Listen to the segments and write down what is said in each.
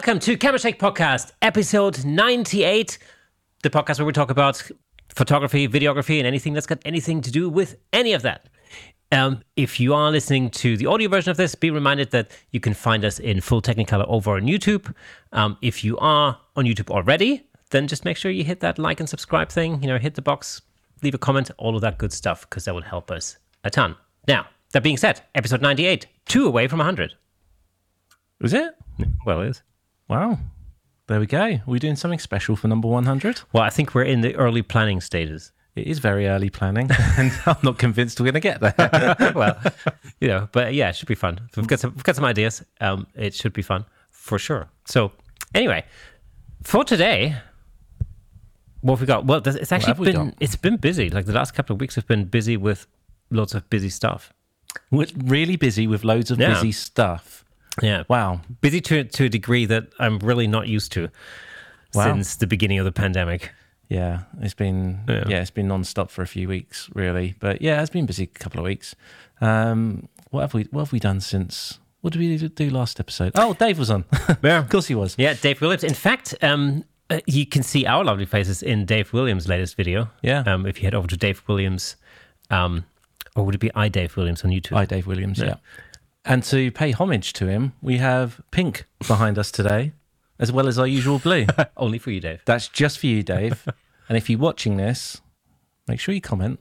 Welcome to Camera Shake Podcast, episode 98, the podcast where we talk about photography, videography, and anything that's got anything to do with any of that. Um, if you are listening to the audio version of this, be reminded that you can find us in full Technicolor over on YouTube. Um, if you are on YouTube already, then just make sure you hit that like and subscribe thing. You know, hit the box, leave a comment, all of that good stuff, because that would help us a ton. Now, that being said, episode 98, two away from 100. Was it? Well, it is. Wow. There we go. We're we doing something special for number 100? Well, I think we're in the early planning stages. It is very early planning, and I'm not convinced we're going to get there. well, you know, but yeah, it should be fun. We've got some, we've got some ideas. Um, it should be fun for sure. So, anyway, for today, what have we got? Well, it's actually been got? it's been busy. Like the last couple of weeks have been busy with lots of busy stuff. We're really busy with loads of Yeah. busy stuff. Yeah, Wow. busy to to a degree that I'm really not used to Wow. since the beginning of the pandemic. Yeah, it's been Yeah. yeah. it's been non-stop for a few weeks, really. But yeah, it's been busy a couple of weeks. Um, what have we what have we done since? What did we do last episode? Oh, Dave was on. Yeah. of course he was. Yeah, Dave Williams. In fact, um, uh, you can see our lovely faces in Dave Williams' latest video. Yeah. Um, if you head over to Dave Williams, um, or would it be I Dave Williams on YouTube? I Dave Williams. Yeah. And to pay homage to him, we have Pink behind us today, as well as our usual blue. Only for you, Dave. That's just for you, Dave. and if you're watching this, make sure you comment.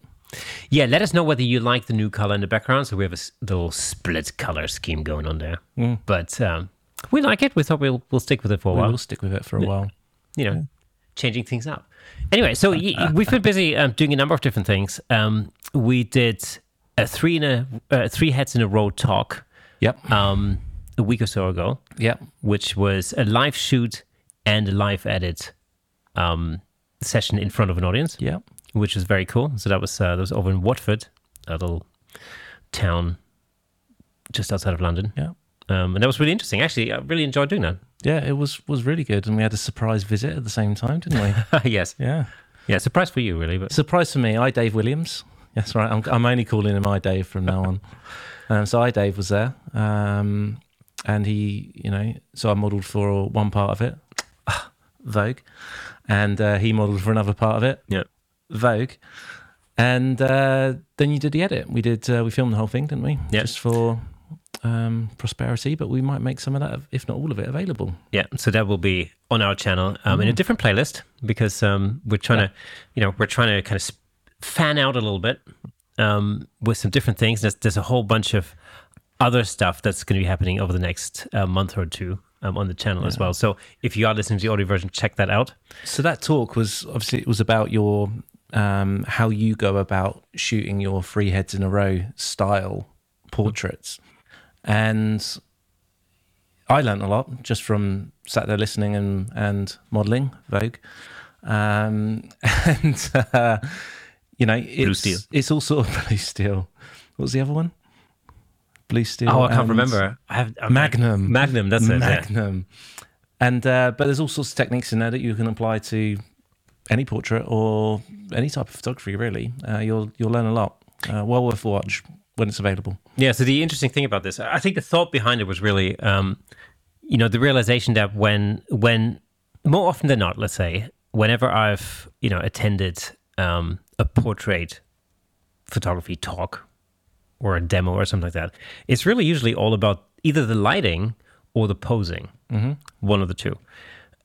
Yeah, let us know whether you like the new color in the background. So we have a little split color scheme going on there. But um, we like it. We thought we'll we'll stick with it for a while. We'll stick with it for a while. you know, changing things up. Anyway, so we've been busy um, doing a number of different things. Um, we did a three in a uh, three heads in a row talk Yep. um, a week or so ago, Yep. which was a live shoot and a live edit um, session in front of an audience, Yep. which was very cool. So that was uh, that was over in Watford, a little town just outside of London. Yeah. Um, and that was really interesting. Actually, I really enjoyed doing that. Yeah, it was was really good, and we had a surprise visit at the same time, didn't we? yes. yeah. Yeah, surprise for you, really. But Surprise for me, I Dave Williams. That's right. I'm, I'm only calling him I Dave from now on. Um, so I Dave was there, um, and he, you know, so I modelled for one part of it, Vogue, and uh, he modelled for another part of it, yeah. Vogue, and uh, then you did the edit. We did. Uh, we filmed the whole thing, didn't we? Yeah. Just for um, prosperity, but we might make some of that, if not all of it, available. Yeah, so that will be on our channel um, in a different playlist because um, we're trying to, you know, we're trying to kind of sp- fan out a little bit um, with some different things. There's, there's a whole bunch of other stuff that's going to be happening over the next uh, month or two um, on the channel as well. So if you are listening to the audio version, check that out. So that talk was obviously it was about your um, how you go about shooting your three heads in a row style portraits, and I learned a lot just from sat there listening and and modelling Vogue, um, and uh, you know it's Steel. it's all sort of blue steel. What was the other one? Blue steel. Oh, I can't remember. I have okay. Magnum. Magnum. That's it. yeah. Magnum. And uh, but there's all sorts of techniques in there that you can apply to any portrait or any type of photography. Really, uh, you'll you'll learn a lot. Uh, well worth a watch when it's available. Yeah. So the interesting thing about this, I think the thought behind it was really, um, you know, the realization that when when more often than not, let's say, whenever I've you know attended um, a portrait photography talk or a demo or something like that, it's really usually all about either the lighting or the posing, mm-hmm. one of the two.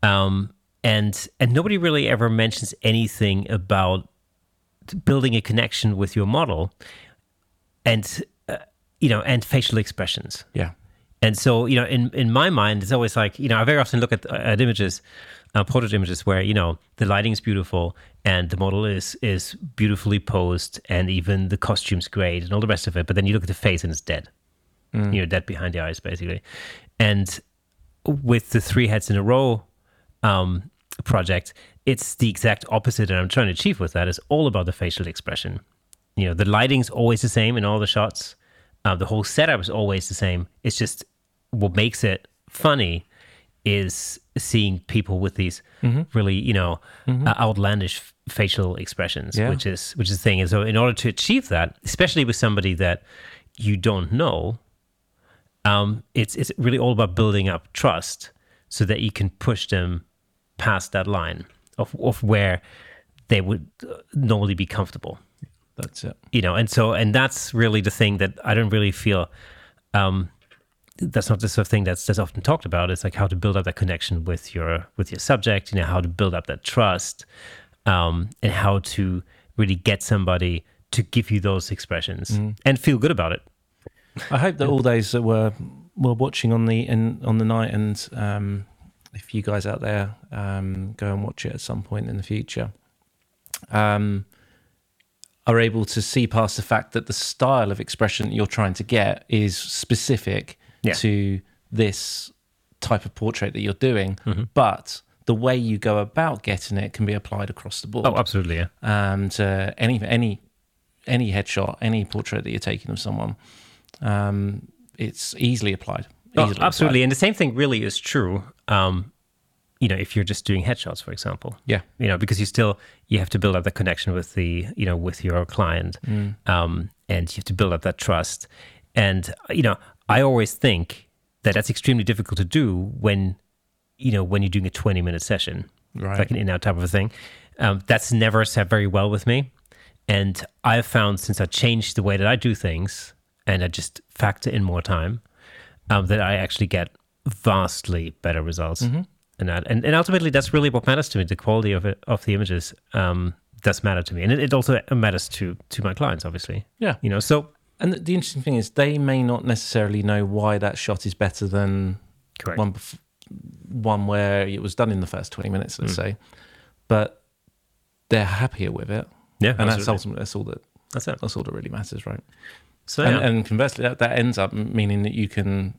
Um, and and nobody really ever mentions anything about building a connection with your model and uh, you know and facial expressions Yeah. and so you know in in my mind it's always like you know i very often look at at images uh, portrait images where you know the lighting is beautiful and the model is is beautifully posed and even the costume's great and all the rest of it but then you look at the face and it's dead you know dead behind the eyes basically and with the three heads in a row um, project, it's the exact opposite. And I'm trying to achieve with that is all about the facial expression. You know, the lighting's always the same in all the shots. Uh, the whole setup is always the same. It's just what makes it funny is seeing people with these really, you know, uh, outlandish facial expressions, Yeah. which is which is the thing. And so, in order to achieve that, especially with somebody that you don't know, um, it's it's really all about building up trust so that you can push them past that line of of where they would uh, normally be comfortable That's it. you know and so and that's really the thing that i don't really feel um that's not the sort of thing that's that's often talked about it's like how to build up that connection with your with your subject you know how to build up that trust um and how to really get somebody to give you those expressions and feel good about it I hope that all those that were were watching on the in, on the night, and um, if you guys out there um, go and watch it at some point in the future, um, are able to see past the fact that the style of expression that you're trying to get is specific Yeah. to this type of portrait that you're doing, Mm-hmm. but the way you go about getting it can be applied across the board oh absolutely yeah um, to any any any headshot, any portrait that you're taking of someone. Um, it's easily applied. Oh, Easily absolutely and the same thing really is true um you know if you're just doing headshots for example. Yeah. you know because you still you have to build up that connection with the you know with your client um, and you have to build up that trust and you know i always think that that's extremely difficult to do when you know when you're doing a 20 minute session Right. like an in-out type of a thing um, that's never sat very well with me. And i've found since i changed the way that i do things and i just factor in more time um, that i actually get vastly better results. And that and, and ultimately that's really what matters to me the quality of it of the images um, does matter to me. And it, it also matters to to my clients obviously. Yeah. you know so And the, the interesting thing is, they may not necessarily know why that shot is better than correct. one bef- one where it was done in the first 20 minutes, let's hmm. say. But they're happier with it. yeah And that's ultimately that's all that that's it that's all that really matters, right? so yeah. and, and conversely, that, that ends up meaning that you can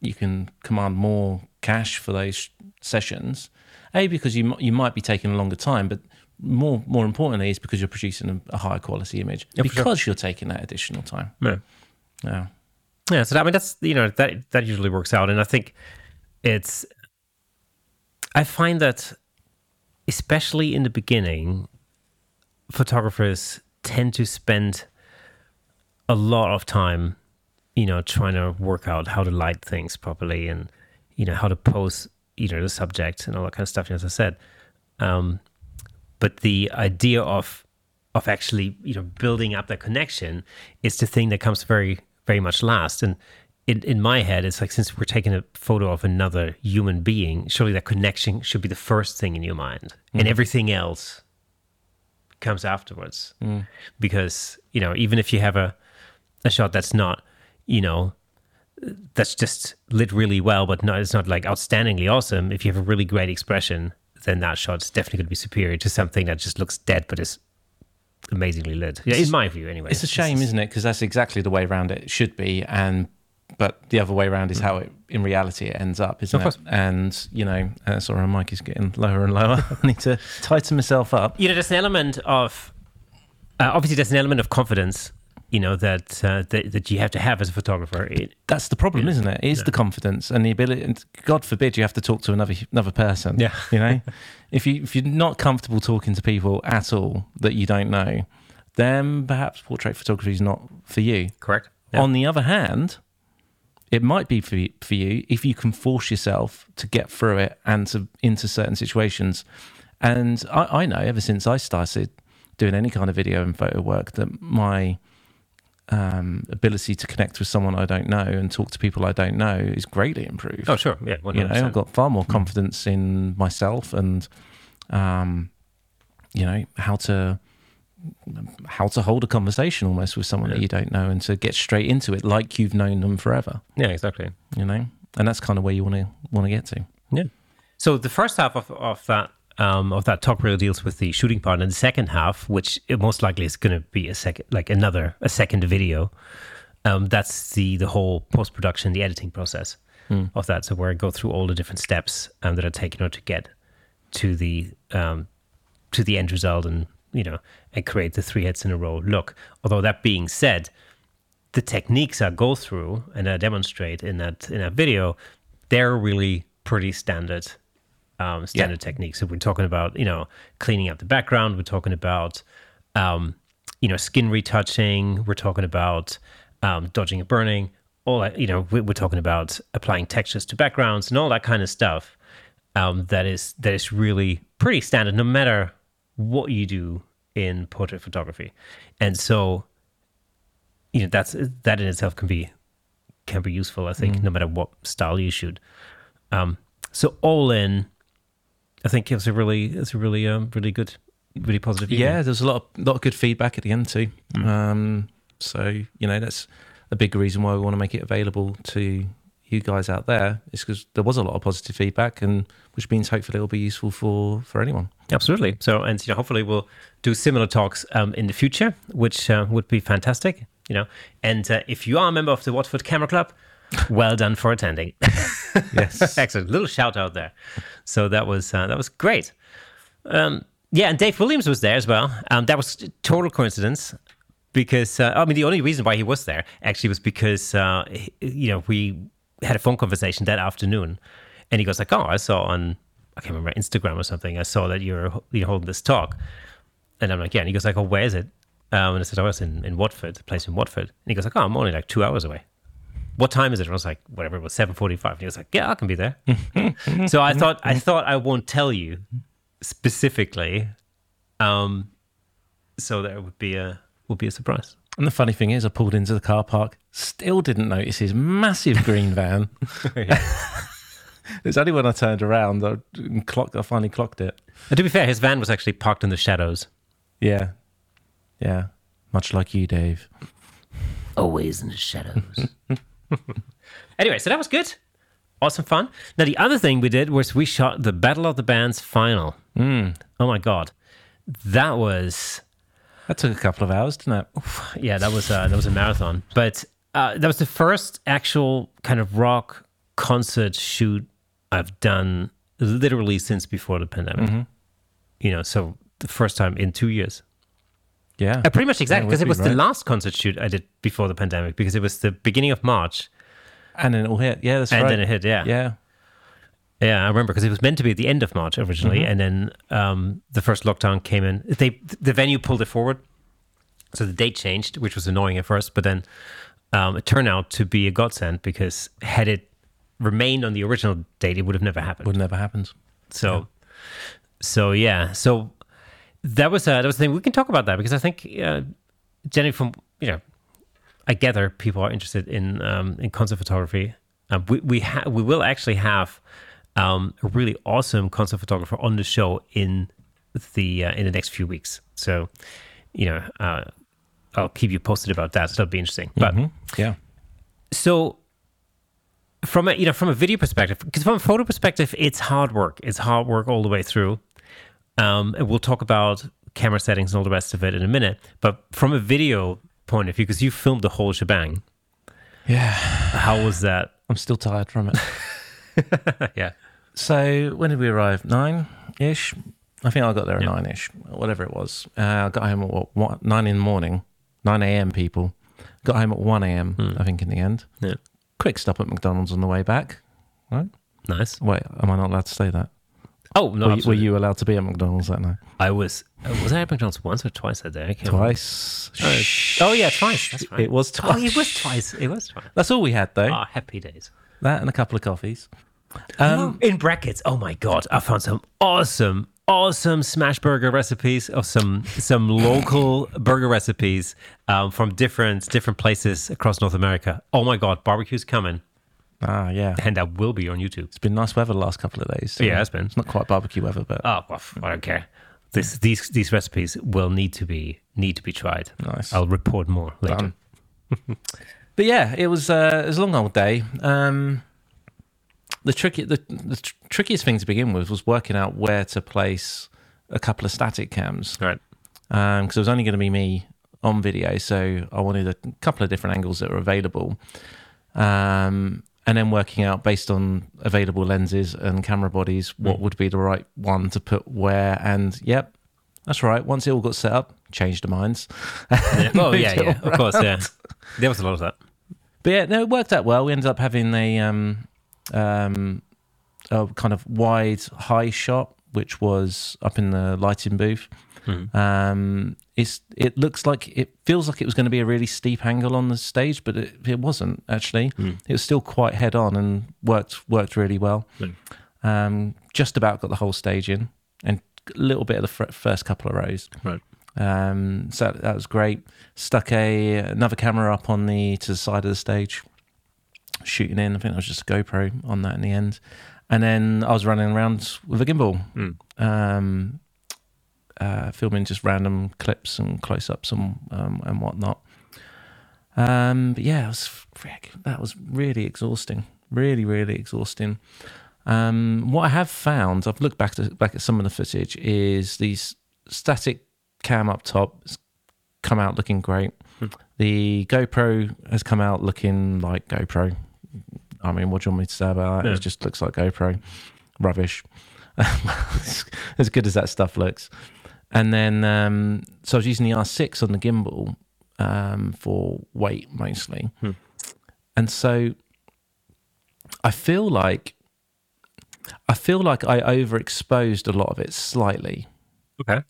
you can command more cash for those sessions. A because you you might be taking a longer time, but more more importantly is because you're producing a, higher quality image Yeah, for sure. because you're taking that additional time. yeah. Yeah, Yeah, so that, I mean that's you know that that usually works out, and I think it's. I find that, especially in the beginning, photographers tend to spend a lot of time, you know, trying to work out how to light things properly, and you know how to pose, you know, the subject and all that kind of stuff. As I said, um, but the idea of of actually you know building up that connection is the thing that comes very very much last and in, in my head it's like since we're taking a photo of another human being surely that connection should be the first thing in your mind. And mm. everything else comes afterwards. Mm. Because you know even if you have a a shot that's not you know that's just lit really well but not it's not like outstandingly awesome if you have a really great expression then that shot's definitely going to be superior to something that just looks dead but is amazingly lit. Yeah in my view anyway. it's a shame, isn't it? Because that's exactly the way around it should be, and but the other way around is how it in reality it ends up, isn't it? And you know, uh, sorry, my mic is getting lower and lower. I need to tighten myself up. you know there's an element of uh, obviously there's an element of confidence you know that uh, that, that you have to have as a photographer It- That's the problem, isn't it? Is the confidence and the ability. And God forbid you have to talk to another another person. Yeah. you know, if you if you're not comfortable talking to people at all that you don't know, then perhaps portrait photography is not for you. correct Yeah. On the other hand, it might be for you, for you if you can force yourself to get through it and to into certain situations. And I, I know ever since I started doing any kind of video and photo work that my um, ability to connect with someone I don't know and talk to people I don't know is greatly improved. oh sure yeah 100%. you know, I've got far more confidence in myself and, um, you know, how to how to hold a conversation almost with someone that you don't know and to get straight into it like you've known them forever. yeah exactly You know, and that's kind of where you want to want to get to. Yeah. So the first half of, of that um, of that talk really deals with the shooting part, and the second half, which it most likely is going to be a second, like another a second video. Um, that's the the whole post production, the editing process of that. So where I go through all the different steps um, that are taken out to get to the um, to the end result, and you know, and create the three heads in a row look. Although that being said, the techniques I go through and I demonstrate in that in that video, they're really pretty standard um, standard techniques. So we're talking about you know cleaning up the background. We're talking about um, you know skin retouching. We're talking about um, dodging and burning. All that you know we- we're talking about applying textures to backgrounds and all that kind of stuff. um, that is that is really pretty standard, no matter what you do in portrait photography, and so you know that's that in itself can be can be useful. I think no matter what style you shoot. Um, so all in, I think it was a really it's a really um, really good, really positive. evening. Yeah, there's a lot of lot of good feedback at the end too. Um, so you know that's a big reason why we want to make it available to you guys out there. Is because there was a lot of positive feedback, and which means hopefully it'll be useful for for anyone. Absolutely. So, and you know, hopefully we'll do similar talks um, in the future, which uh, would be fantastic. You know, and uh, if you are a member of the Watford Camera Club, well done for attending. Yes. Excellent. Little shout out there. So that was uh, that was great. Um, yeah, and Dave Williams was there as well. Um, that was total coincidence because uh, I mean the only reason why he was there actually was because uh, you know we had a phone conversation that afternoon, and he goes like, "Oh, I saw on I can't remember Instagram or something. I saw that you're you're holding this talk," and I'm like, "Yeah." And he goes like, "Oh, where is it?" Um, and I said, "Oh, it's in in Watford, a place in Watford." And he goes like, "Oh, I'm only like two hours away." What time is it? And I was like, whatever it was, seven forty-five. And he was like, "Yeah, I can be there." so I thought I thought I won't tell you specifically, um, so that it would be a would be a surprise. And the funny thing is, I pulled into the car park, still didn't notice his massive green van. It's only when I turned around I clocked. I finally clocked it. And to be fair, his van was actually parked in the shadows. Yeah, yeah. Much like you, Dave. Always in the shadows. anyway, so that was good. Awesome fun. Now, the other thing we did was we shot the Battle of the Bands final. Hmm. Oh my God. That was, That took a couple of hours, didn't it? yeah, that was, uh, that was a marathon. But uh, that was the first actual kind of rock concert shoot I've done literally since before the pandemic. You know, so the first time in two years. Yeah. Uh, pretty much exactly, because would it was the last concert shoot I did before the pandemic, because it was the beginning of March. And then it all hit. Yeah, that's And right. then it hit, yeah. Yeah. Yeah, I remember because it was meant to be at the end of March originally, and then um, the first lockdown came in. They the venue pulled it forward, so the date changed, which was annoying at first. But then um, it turned out to be a godsend because had it remained on the original date, it would have never happened. Would never happened. So, so yeah, so that was uh, that was the thing. We can talk about that because I think uh, Jenny, from you know, I gather people are interested in um, in concert photography. Uh, we we ha- we will actually have um, a really awesome concert photographer on the show in the uh, in the next few weeks. So, you know, uh, I'll keep you posted about that. So that'll be interesting. But Yeah. so from a you know from a video perspective because from a photo perspective it's hard work it's hard work all the way through um, and we'll talk about camera settings and all the rest of it in a minute but from a video point of view because you filmed the whole shebang Yeah. how was that I'm still tired from it. yeah so when did we arrive? Nine ish. I think I got there at nine ish, whatever it was. Uh, I got home at what, what, nine in the morning, nine a.m. People got home at one a.m. I think in the end. yeah Quick stop at McDonald's on the way back. Right? nice Wait, am I not allowed to say that? oh no were, you, were you allowed to be at McDonald's that night? i was uh, was i at mcdonald's once or twice that day Twice. remember. oh yeah twice that's right It was twice. oh it was twice it was twice That's all we had though. ah happy days That and a couple of coffees. Um, in brackets. Oh my god, I found some awesome, awesome smash burger recipes of some some local burger recipes um, from different different places across North America. Oh my god, barbecue's coming, ah, yeah. and that will be on YouTube. It's been nice weather the last couple of days. so Yeah, it's been. It's not quite barbecue weather, but Oh, well, I don't care. This, these these recipes will need to be need to be tried. Nice. I'll report more later. But yeah, it was uh, it was a long old day. Um, the tricky the, the tr- trickiest thing to begin with was working out where to place a couple of static cams right? because it was only going to be me on video, so I wanted a couple of different angles that were available, um, and then working out based on available lenses and camera bodies what would be the right one to put where. And yep, that's right. Once it all got set up, changed the minds. Yeah. Oh yeah, yeah. Of course, yeah. There was a lot of that. But yeah, no, it worked out well. We ended up having a um, um, a kind of wide high shot, which was up in the lighting booth. Um, it's it looks like it feels like it was going to be a really steep angle on the stage, but it, it wasn't actually. It was still quite head on and worked worked really well. Um, just about got the whole stage in, and a little bit of the fir- first couple of rows. Right. Um, so that was great. Stuck a another camera up on the to the side of the stage, shooting in. I think it was just a GoPro on that in the end, and then I was running around with a gimbal, um, uh, filming just random clips and close ups and um, and whatnot. Um, but yeah, it was frick, that was really exhausting. Really, really exhausting. Um, what I have found, I've looked back to, back at some of the footage, is these static cam up top has come out looking great. The GoPro has come out looking like GoPro. I mean, what do you want me to say about that? Yeah. It just looks like GoPro. Rubbish. as good as that stuff looks. And then, um, so I was using the R6 on the gimbal um, for weight mostly. Hmm. And so I feel like I feel like I overexposed a lot of it slightly. Okay.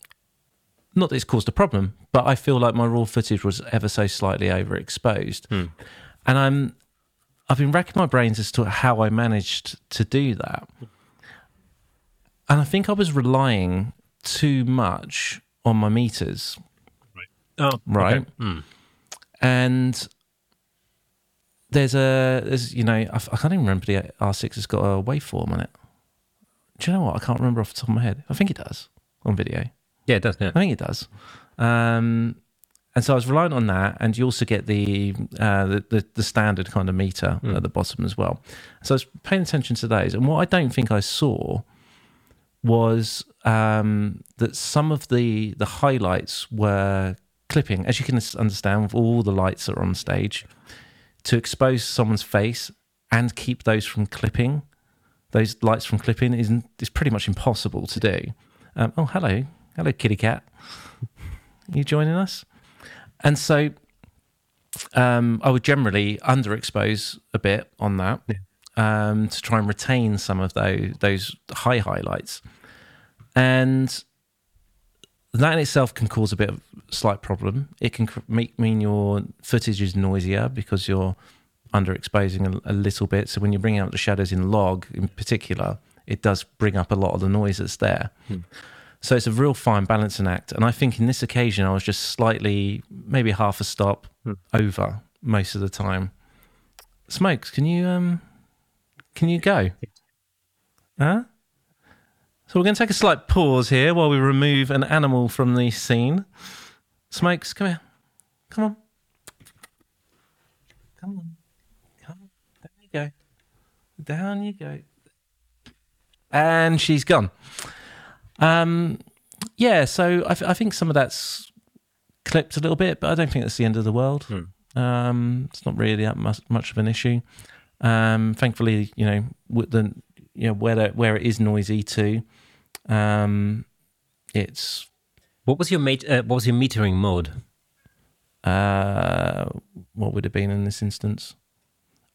Not that it's caused a problem, but I feel like my raw footage was ever so slightly overexposed. And I'm I've been racking my brains as to how I managed to do that. And I think I was relying too much on my meters Right. Oh, right? okay. And there's a there's you know I can't even remember the R6 has got a waveform on it. Do you know what? I can't remember off the top of my head. I think it does on video. Yeah, it does. Yeah. I think it does. Um, and so I was relying on that, and you also get the uh, the, the the standard kind of meter at the bottom as well. So I was paying attention to those, and what I don't think I saw was um, that some of the the highlights were clipping, as you can understand, with all the lights that are on stage, to expose someone's face and keep those from clipping. Those lights from clipping is is pretty much impossible to do. Um, oh, hello, hello, kitty cat. you joining us? And so um, I would generally underexpose a bit on that um, to try and retain some of those those high highlights, and that in itself can cause a bit of slight problem. It can cr- make mean your footage is noisier because you're underexposing a, a little bit. So when you bring out the shadows in log, in particular, it does bring up a lot of the noise that's there. So it's a real fine balancing act. And I think in this occasion, I was just slightly, maybe half a stop over most of the time. Smokes, can you um, can you go? Huh? So we're going to take a slight pause here while we remove an animal from the scene. Smokes, come here. Come on. Come on. Come on. There you go. Down you go. And she's gone. Um, yeah, so I, th- I think some of that's clipped a little bit, but I don't think that's the end of the world. Um, it's not really that much, much of an issue. Um, thankfully, you know, with the you know where the, where it is noisy too, um, it's What was your mate? Uh, what was your metering mode? uh, what would it have been in this instance?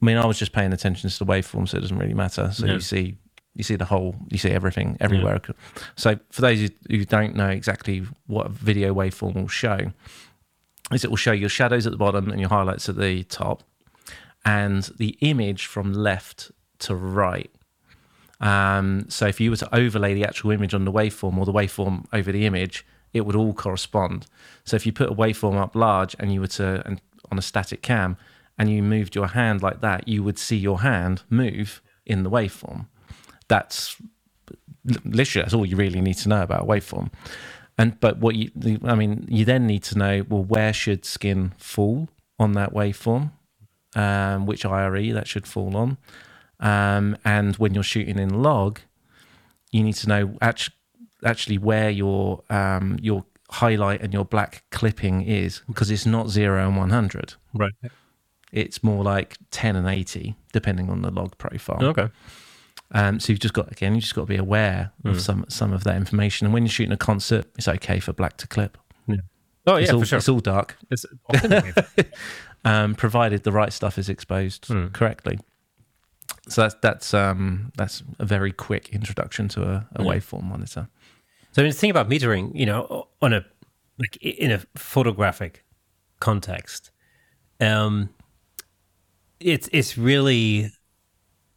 I mean, I was just paying attention to the waveform, so it doesn't really matter. So Yeah. you see, you see the whole, you see everything everywhere. So for those who- who don't know exactly what a video waveform will show, is it will show your shadows at the bottom and your highlights at the top, and the image from left to right. Um, so if you were to overlay the actual image on the waveform or the waveform over the image, it would all correspond. So if you put a waveform up large and you were to and on a static cam and you moved your hand like that, you would see your hand move in the waveform. That's literally that's all you really need to know about a waveform. And but what you I mean, you then need to know well where should skin fall on that waveform, um, which IRE that should fall on, um, and when you're shooting in log, you need to know actually actually where your um, your highlight and your black clipping is because it's not zero and one hundred. Right. It's more like ten and eighty, depending on the log profile. Okay. Um, so you've just got again, you just got to be aware of some some of that information. And when you're shooting a concert, it's okay for black to clip. Oh it's yeah, all, for sure. It's all dark, It's um, provided the right stuff is exposed correctly. So that's that's um, that's a very quick introduction to a, a waveform monitor. So I mean, the thing about metering, you know, on a like in a photographic context, um, it's it's really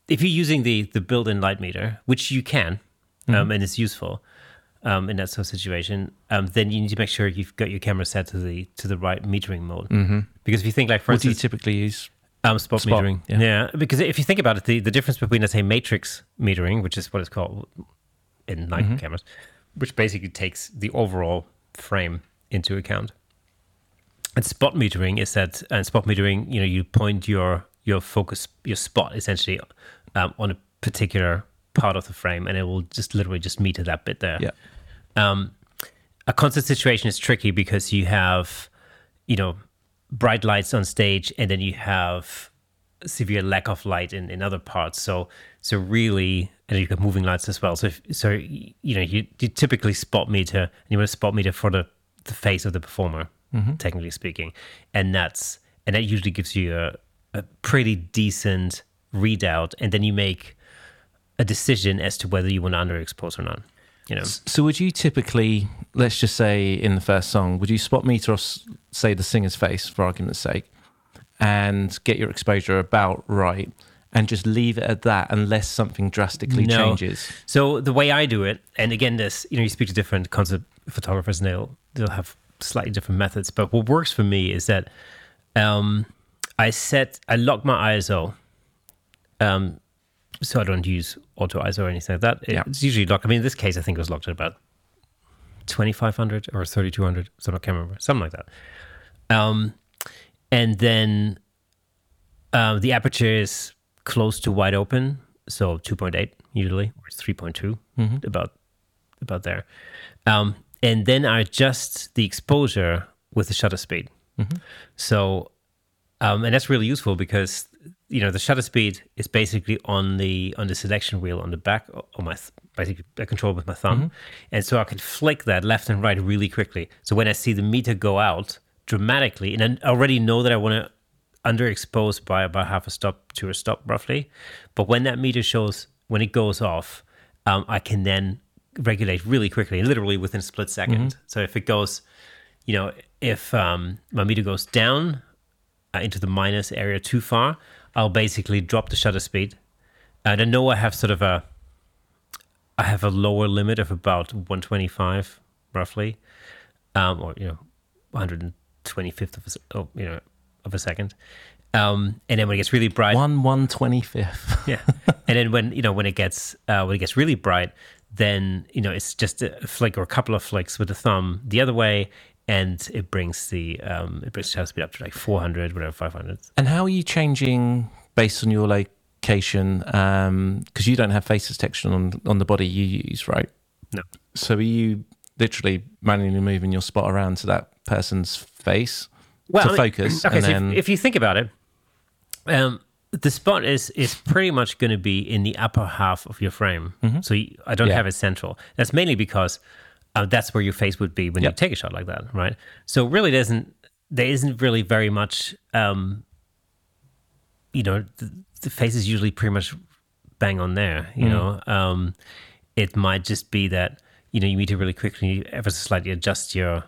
if you're using the the built-in light meter, which you can, Mm-hmm. um, and it's useful um, in that sort of situation, um, then you need to make sure you've got your camera set to the to the right metering mode. Mm-hmm. Because if you think like, for What do you typically use? um, spot, Spot, metering. yeah. Yeah. because if you think about it, the, the difference between, let's say, matrix metering, which is what it's called in Nikon Mm-hmm. cameras, which basically takes the overall frame into account. And spot metering is that, and spot metering, you know, you point your your focus, your spot essentially um, on a particular part of the frame, and it will just literally just meter that bit there Yeah. um, a concert situation is tricky because you have, you know, bright lights on stage, and then you have severe lack of light in, in other parts. So so really, and you've got moving lights as well. So if, so you know you, you typically spot meter, and you want to spot meter for the the face of the performer, technically speaking, and that's and that usually gives you a, a pretty decent readout, and then you make a decision as to whether you want to underexpose or not. You know. So would you typically, let's just say in the first song, would you spot meter off, say, the singer's face, for argument's sake, and get your exposure about right, and just leave it at that unless something drastically No. changes? So the way I do it, and again, this you know, you speak to different concert photographers, and they'll they'll have slightly different methods. But what works for me is that um, I set I lock my ISO, um, so I don't use auto ISO or anything like that. Yeah. It's usually locked. I mean, in this case, I think it was locked at about twenty five hundred or thirty two hundred. So I can't remember, something like that. Um, and then um, the aperture is close to wide open, so 2.8 usually, or it's 3.2, about about there. Um, and then I adjust the exposure with the shutter speed. So, um, and that's really useful because you know the shutter speed is basically on the on the selection wheel on the back of my th- basically I control with my thumb, and so I can flick that left and right really quickly. So when I see the meter go out dramatically, and I already know that I want to underexpose by about half a stop to a stop roughly, but when that meter shows when it goes off, um, I can then regulate really quickly, literally within a split 2nd So if it goes, you know, if um, my meter goes down into the minus area too far, I'll basically drop the shutter speed. And I know I have sort of a, I have a lower limit of about 125 roughly, um, or you know, 125th of a, oh, you know, of a second. Um, and then when it gets really bright, One one twenty fifth. yeah. And then when you know when it gets uh, when it gets really bright, then you know it's just a flick or a couple of flicks with the thumb the other way, and it brings the um, it brings the shutter speed up to like 400, whatever, 500. And how are you changing based on your location? Because you don't have face detection on on the body you use, right? No. So are you literally manually moving your spot around to that person's face to I mean, focus? Okay, and so then if, if you think about it, um, the spot is is pretty much going to be in the upper half of your frame. So you, I don't Mm-hmm. Yeah. have it central. That's mainly because uh, that's where your face would be when you take a shot like that, right? So really, there isn't there isn't really very much. Um, you know, the, the face is usually pretty much bang on there. You know, um, it might just be that you know you need to really quickly ever so slightly adjust your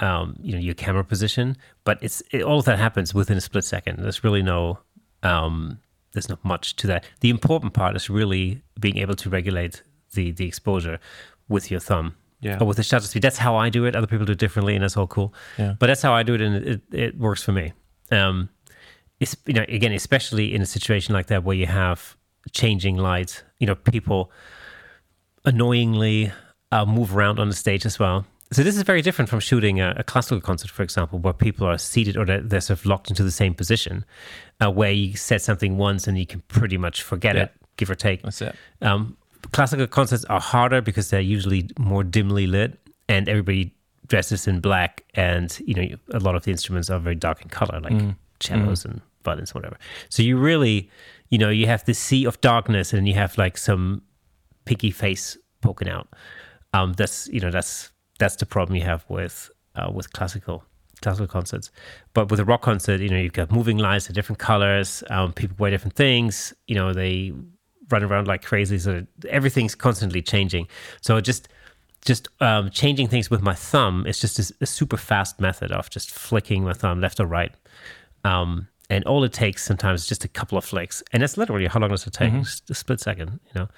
um, you know your camera position, but it's it, all of that happens within a split second. There's really no um, there's not much to that. The important part is really being able to regulate the the exposure with your thumb. Yeah. Or with the shutter speed. That's how I do it. Other people do it differently, and that's all cool. Yeah. But that's how I do it, and it, it works for me. Um, it's, you know, again, especially in a situation like that where you have changing light, you know, people annoyingly uh, move around on the stage as well. So this is very different from shooting a, a classical concert, for example, where people are seated or they're, they're sort of locked into the same position, uh, where you set something once and you can pretty much forget Yeah. it, give or take. that's it. Um, classical concerts are harder because they're usually more dimly lit, and everybody dresses in black, and you know a lot of the instruments are very dark in color, like cellos and violins, whatever. So you really, you know, you have this sea of darkness, and you have like some picky face poking out. Um, that's you know that's that's the problem you have with uh, with classical classical concerts. But with a rock concert, you know, you've got moving lights, of different colors. Um, people wear different things. You know, they run around like crazy. So everything's constantly changing. So just just um, changing things with my thumb is just a, a super fast method of just flicking my thumb left or right. Um, and all it takes sometimes is just a couple of flicks, and that's literally how long does it take? Just a split second, you know.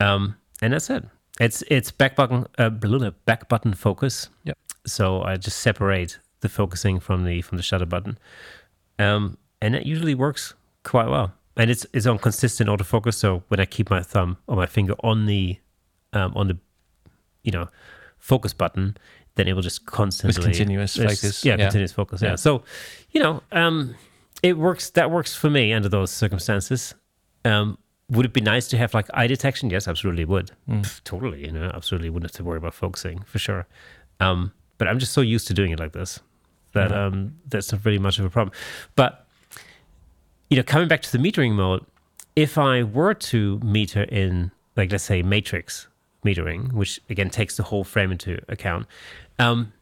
Um, and that's it. It's it's back button uh, back button focus. Yep. So I just separate the focusing from the from the shutter button, um, and it usually works quite well. And it's it's on consistent autofocus. So when I keep my thumb or my finger on the um, on the you know focus button, then it will just constantly continuous focus, Yeah, yeah. continuous focus. Yeah. Yeah. So you know, um, it works. That works for me under those circumstances. Um, would it be nice to have like eye detection? Yes, absolutely would. Pff, totally, you know, absolutely wouldn't have to worry about focusing for sure. Um, but I'm just so used to doing it like this that um, that's not really much of a problem. But you know, coming back to the metering mode, if I were to meter in, like, let's say matrix metering, which again takes the whole frame into account, um,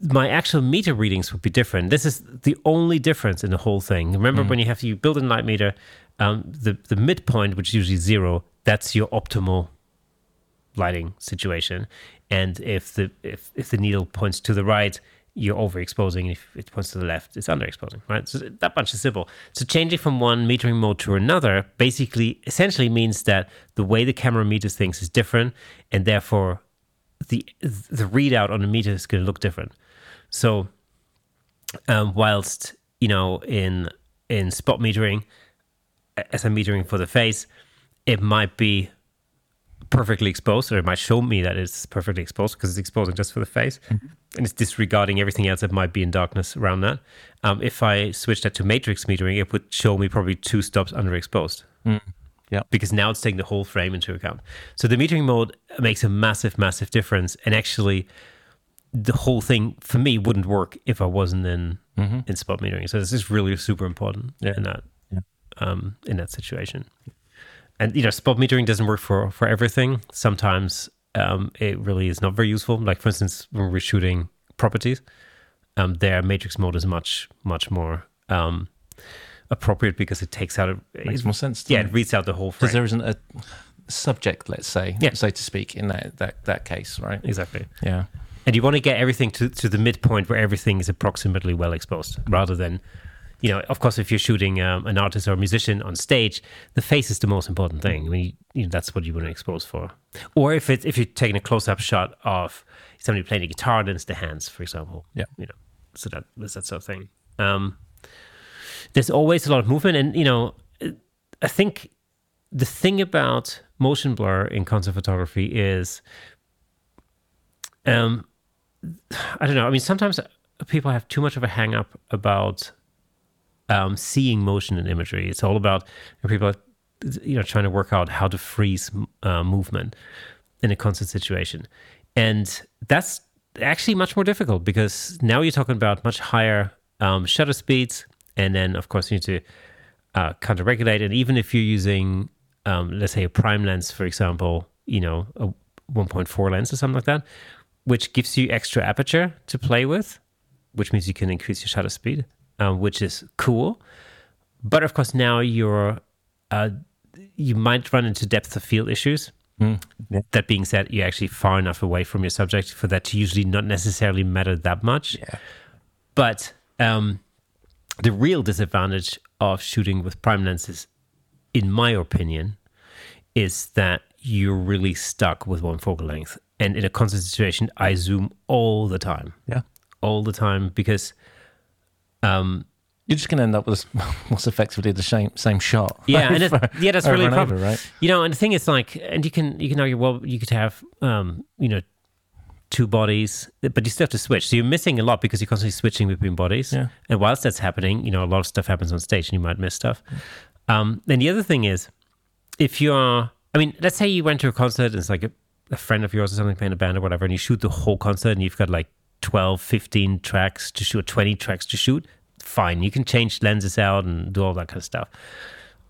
my actual meter readings would be different. This is the only difference in the whole thing. Remember when you have you build a light meter, um, the the midpoint, which is usually zero, that's your optimal lighting situation. And if the if if the needle points to the right, you're overexposing. If it points to the left, it's underexposing. Right. So that bunch is simple. So changing from one metering mode to another basically essentially means that the way the camera meters things is different, and therefore the the readout on the meter is going to look different. So, um, whilst you know in in spot metering, as I'm metering for the face, it might be perfectly exposed, or it might show me that it's perfectly exposed because it's exposing just for the face, and it's disregarding everything else that might be in darkness around that. Um, if I switch that to matrix metering, it would show me probably two stops underexposed Yeah. because now it's taking the whole frame into account. So the metering mode makes a massive, massive difference. And actually, the whole thing for me wouldn't work if I wasn't in in spot metering. So this is really super important Yeah. in that Yeah. um, in that situation. And you know, spot metering doesn't work for for everything. Sometimes um, it really is not very useful. Like for instance, when we're shooting properties, um, their matrix mode is much much more um, appropriate because it takes out a, Makes it- more sense. yeah, it reads out the whole. Because there isn't a subject, let's say, Yeah. so to speak, in that that, that case, right? exactly. Yeah. And you want to get everything to, to the midpoint where everything is approximately well exposed rather than, you know, of course, if you're shooting um, an artist or a musician on stage, the face is the most important thing. I mean, you, you know, that's what you want to expose for. Or if it, if you're taking a close up shot of somebody playing a guitar, then it's the hands, for example. Yeah. You know, so that, there's that sort of thing. Um, there's always a lot of movement. And, you know, I think the thing about motion blur in concert photography is, um, I don't know. I mean, sometimes people have too much of a hang up about um, seeing motion in imagery. It's all about people, are, you know, trying to work out how to freeze uh, movement in a concert situation, and that's actually much more difficult because now you're talking about much higher um, shutter speeds, and then of course you need to uh, counter regulate. And even if you're using, um, let's say, a prime lens, for example, you know, a 1.4 lens or something like that, which gives you extra aperture to play with, which means you can increase your shutter speed, um, which is cool. But of course, now you're uh, you might run into depth of field issues. Yeah. That being said, you're actually far enough away from your subject for that to usually not necessarily matter that much. Yeah. But um, the real disadvantage of shooting with prime lenses, in my opinion, is that you're really stuck with one focal length. And in a concert situation, I zoom all the time, Yeah. all the time because, um, You're just going to end up with what's effectively the same same shot. yeah, and it, yeah, that's really problem, over, right? You know, and the thing is, like, and you can you can argue, well, you could have, um, you know, two bodies, but you still have to switch. So you're missing a lot because you're constantly switching between bodies. Yeah. And whilst that's happening, you know, a lot of stuff happens on stage, and you might miss stuff. Um, then the other thing is, if you're, I mean, let's say you went to a concert and it's like a, a friend of yours or something playing a band or whatever, and you shoot the whole concert and you've got like 12, 15 tracks to shoot, 20 tracks to shoot, fine. You can change lenses out and do all that kind of stuff.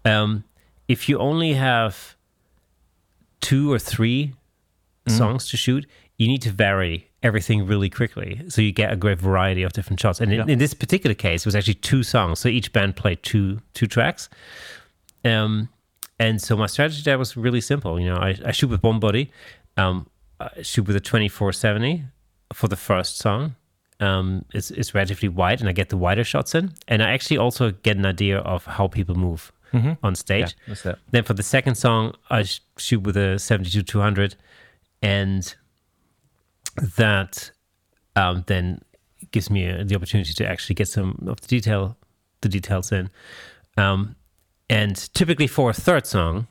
Um, if you only have two or three songs to shoot, you need to vary everything really quickly so you get a great variety of different shots. And in, Yeah. in this particular case, it was actually two songs, so each band played two two tracks. Um, and so my strategy there was really simple. You know, I, I shoot with one body, um, I shoot with a twenty four seventy for the first song, um, is, is relatively wide and I get the wider shots in. And I actually also get an idea of how people move on stage. Mm-hmm. Yeah. Then for the second song, I shoot with a 72 200, and that um, then gives me uh the opportunity to actually get some of the detail, the details in. Um, and typically for a third song,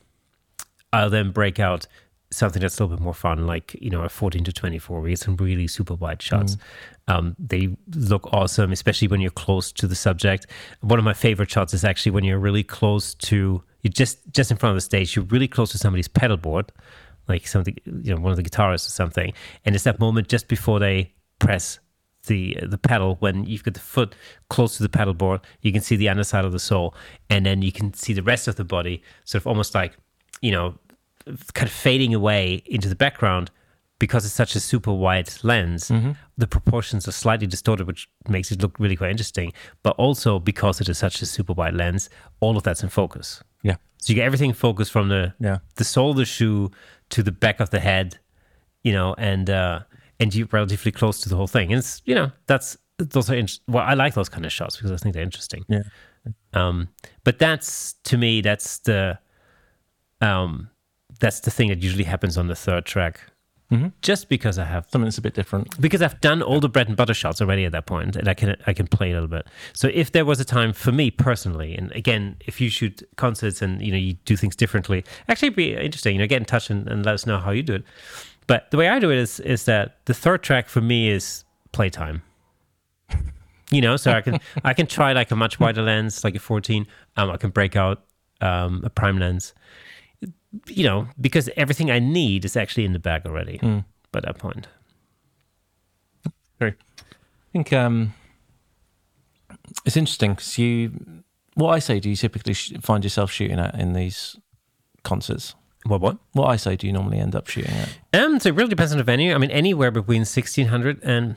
I'll then break out something that's a little bit more fun, like you know a 14 to 24. We get some really super wide shots. Um, they look awesome, especially when you're close to the subject. One of my favorite shots is actually when you're really close to you just just in front of the stage. You're really close to somebody's pedal board, like something you know one of the guitarists or something, and it's that moment just before they press the the pedal when you've got the foot close to the pedal board you can see the underside of the sole and then you can see the rest of the body sort of almost like you know kind of fading away into the background because it's such a super wide lens the proportions are slightly distorted which makes it look really quite interesting but also because it is such a super wide lens all of that's in focus Yeah. so you get everything focused from the Yeah. the sole of the shoe to the back of the head, you know, and uh, and you're relatively close to the whole thing. And it's you know that's those are int- well, I like those kind of shots because I think they're interesting. Yeah. Um, but that's to me that's the um that's the thing that usually happens on the third track. Just because I have Something that's a bit different. because I've done all the bread and butter shots already at that point, and I can I can play a little bit. So if there was a time for me personally, and again, if you shoot concerts and you know you do things differently, actually it'd be interesting. You know, get in touch and, and let us know how you do it. But the way I do it is is that the third track for me is playtime. You know, so I can I can try like a much wider lens, like a 14. Um, I can break out um, a prime lens you know, because everything I need is actually in the bag already by that point. Very. I think um, it's interesting because you, what I say, do you typically sh- find yourself shooting at in these concerts? What what? What I say, do you normally end up shooting at? Um, so it really depends on the venue. I mean, anywhere between 1600 and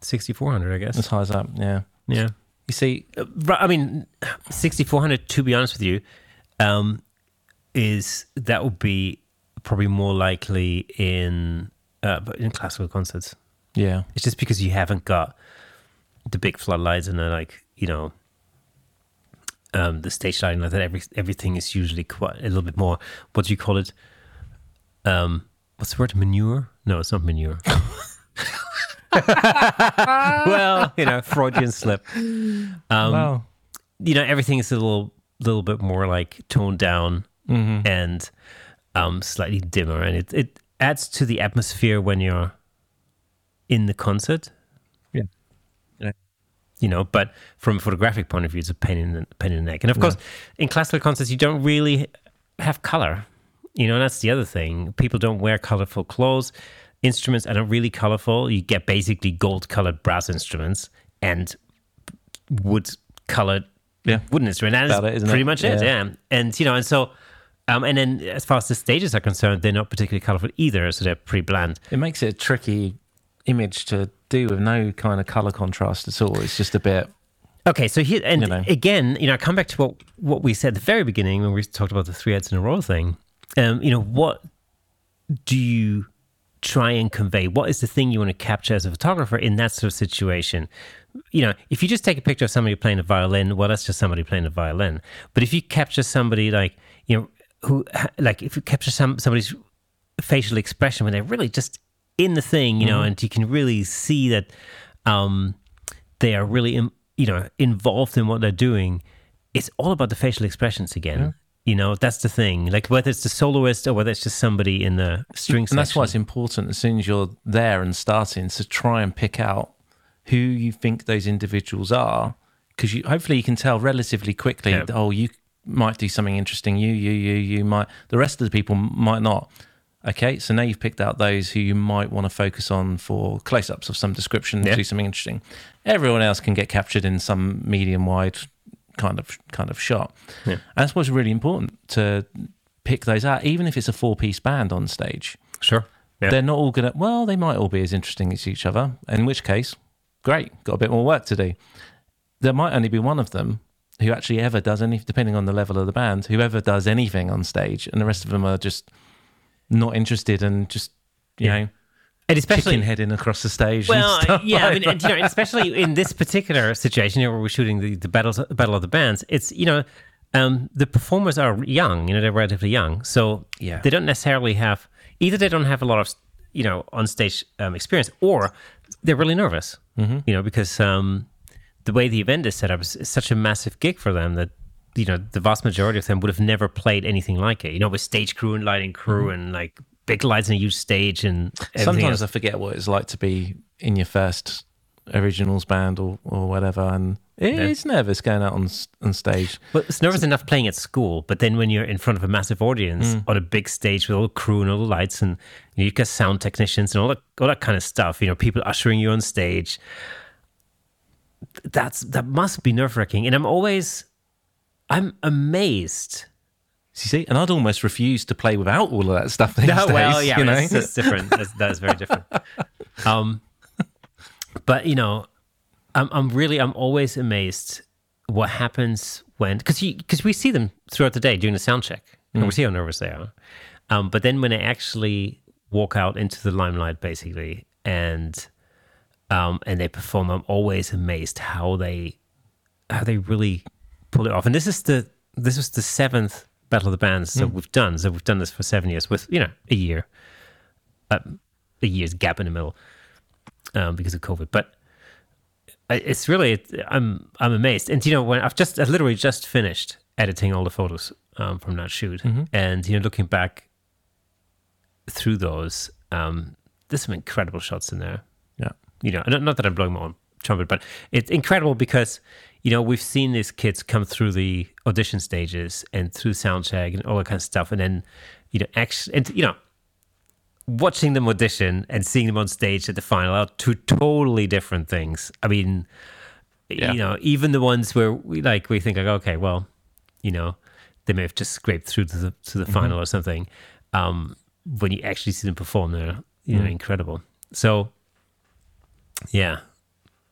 6400, I guess. As high as that, yeah. Yeah. You see, I mean, 6400, to be honest with you, um, is that would be probably more likely in uh, but in classical concerts. yeah, It's just because you haven't got the big floodlights and the like, you know, um, the stage lighting like that. Every everything is usually quite a little bit more. What do you call it? Um, what's the word? Manure? No, it's not manure. well, you know, Freudian slip. Um, wow, you know, everything is a little little bit more like toned down and um, slightly dimmer, and it it adds to the atmosphere when you're in the concert. yeah, yeah, You know, but from a photographic point of view, it's a pain in the pain in the neck. And of course, in classical concerts, you don't really have color. You know, and that's the other thing. People don't wear colorful clothes. Instruments are not really colorful. You get basically gold colored brass instruments and wood colored yeah. wooden instruments. About that's it, pretty it? much it. Yeah. Yeah. And you know, and so um, and then as far as the stages are concerned, they're not particularly colorful either, so they're pretty bland. It makes it a tricky image to do with no kind of color contrast at all. It's just a bit. Okay, so here and You know. again, you know, I come back to what what we said at the very beginning when we talked about the three heads in a row thing. Um, you know, what do you try and convey? What is the thing you want to capture as a photographer in that sort of situation? You know, if you just take a picture of somebody playing a violin, well, that's just somebody playing a violin. But if you capture somebody like you know who like if you capture some somebody's facial expression when they're really just in the thing, you know, and you can really see that um, they are really, you know, involved in what they're doing. It's all about the facial expressions again. You know, that's the thing. Like whether it's the soloist or whether it's just somebody in the string And that's why it's important as soon as you're there and starting to try and pick out who you think those individuals are, because you hopefully you can tell relatively quickly. Yeah. Oh, you might do something interesting. You, you, you, you might. The rest of the people might not. Okay, so now you've picked out those who you might want to focus on for close-ups of some description, Yeah. do something interesting. Everyone else can get captured in some medium-wide kind of kind of shot. Yeah. And that's what's really important to pick those out, even if it's a four-piece band on stage Sure. Yeah. they're not all gonna well they might all be as interesting as each other in which case great got a bit more work to do there might only be one of them who actually ever does any depending on the level of the band whoever does anything on stage and the rest of them are just not interested and just you Yeah. know and especially heading across the stage. Well, yeah, I mean, and, you know, especially in this particular situation, where we're shooting the, the battles, battle of the bands. It's you know, um, the performers are young. You know, they're relatively young, so Yeah. they don't necessarily have either. They don't have a lot of you know on stage um, experience, or they're really nervous. Mm-hmm. You know, because um, the way the event is set up is, is such a massive gig for them that you know the vast majority of them would have never played anything like it. You know, with stage crew and lighting crew mm-hmm. and like big lights and a huge stage and Sometimes else. I forget what it's like to be in your first originals band or, or whatever, and it's nervous going out on on stage. Well, it's nervous enough playing at school, but then when you're in front of a massive audience mm. on a big stage with all the crew and all the lights, and you have got sound technicians and all that, all that kind of stuff, you know, people ushering you on stage. That's that must be nerve wracking, and I'm always, I'm amazed. You see, and I'd almost refuse to play without all of that stuff these days. well, yeah, you know? that's, that's different. That's, that is very different. Um, but you know, I'm I'm really I'm always amazed what happens when because because we see them throughout the day doing the sound check and we see how nervous they are. Um, but then when they actually walk out into the limelight, basically, and um, and they perform, I'm always amazed how they how they really pull it off. And this is the this was the seventh Battle of the Bands that we've done. So we've done this for seven years with you know a year, uh, a year's gap in the middle um, because of COVID. But it's really I'm I'm amazed. And you know when I've just I literally just finished editing all the photos um, from that shoot, and you know looking back through those, um, there's some incredible shots in there. You know, not, not that I'm blowing my own trumpet, but it's incredible because, you know, we've seen these kids come through the audition stages and through sound check and all that kind of stuff. And then, you know, actually, and, you know, watching them audition and seeing them on stage at the final are two totally different things. I mean, Yeah. you know, even the ones where we like, we think like, okay, well, you know, they may have just scraped through to the, to the final or something. Um, when you actually see them perform, they're, you know, incredible. So, yeah,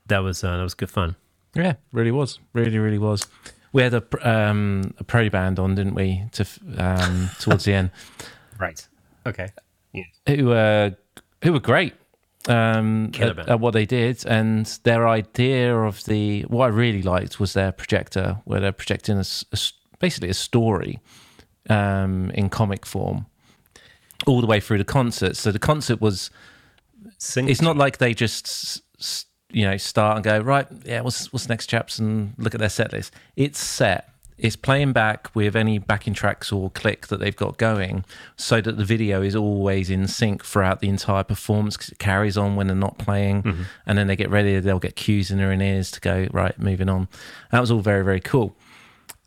that was uh, that was good fun. Yeah, really was. Really, really was. We had a um, a pro band on, didn't we? To um, towards the end, Right. Okay. Yeah. who were who were great um, at, at what they did, and their idea of the what I really liked was their projector, where they're projecting a a basically a story um, in comic form all the way through the concert. So the concert was Sing- it's not like they just s- s- you know start and go right yeah what's what's next chaps and look at their set list. It's set. It's playing back with any backing tracks or click that they've got going so that the video is always in sync throughout the entire performance 'cause it carries on when they're not playing and then they get ready they'll get cues in their ears to go right moving on. That was all very very cool.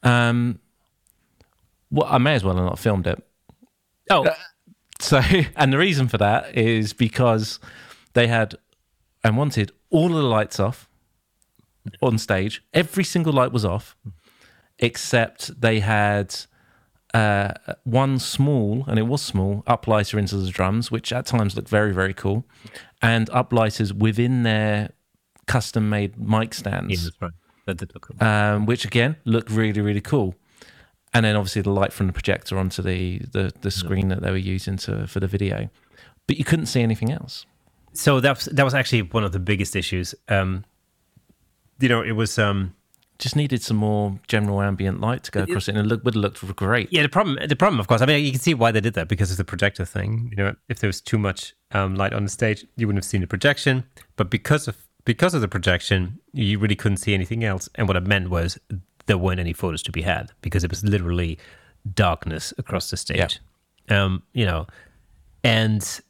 Um well i may as well have not filmed it. Oh, so, and the reason for that is because they had and wanted all of the lights off on stage. Every single light was off, except they had uh, one small, and it was small, uplighter into the drums, which at times looked very, very cool, and uplighters within their custom made mic stands yeah, that's right. That did look cool. um, which again looked really really cool. And then obviously the light from the projector onto the the, the screen that they were using to for the video, but you couldn't see anything else. So that was, that was actually one of the biggest issues. Um, you know, it was um, Just needed some more general ambient light to go across it, and it look, would have looked great. yeah. The problem, the problem, of course. I mean, you can see why they did that because of the projector thing. You know, if there was too much um, light on the stage, you wouldn't have seen the projection. But because of because of the projection, you really couldn't see anything else. And what it meant was there weren't any photos to be had because it was literally darkness across the stage. Um, you know, and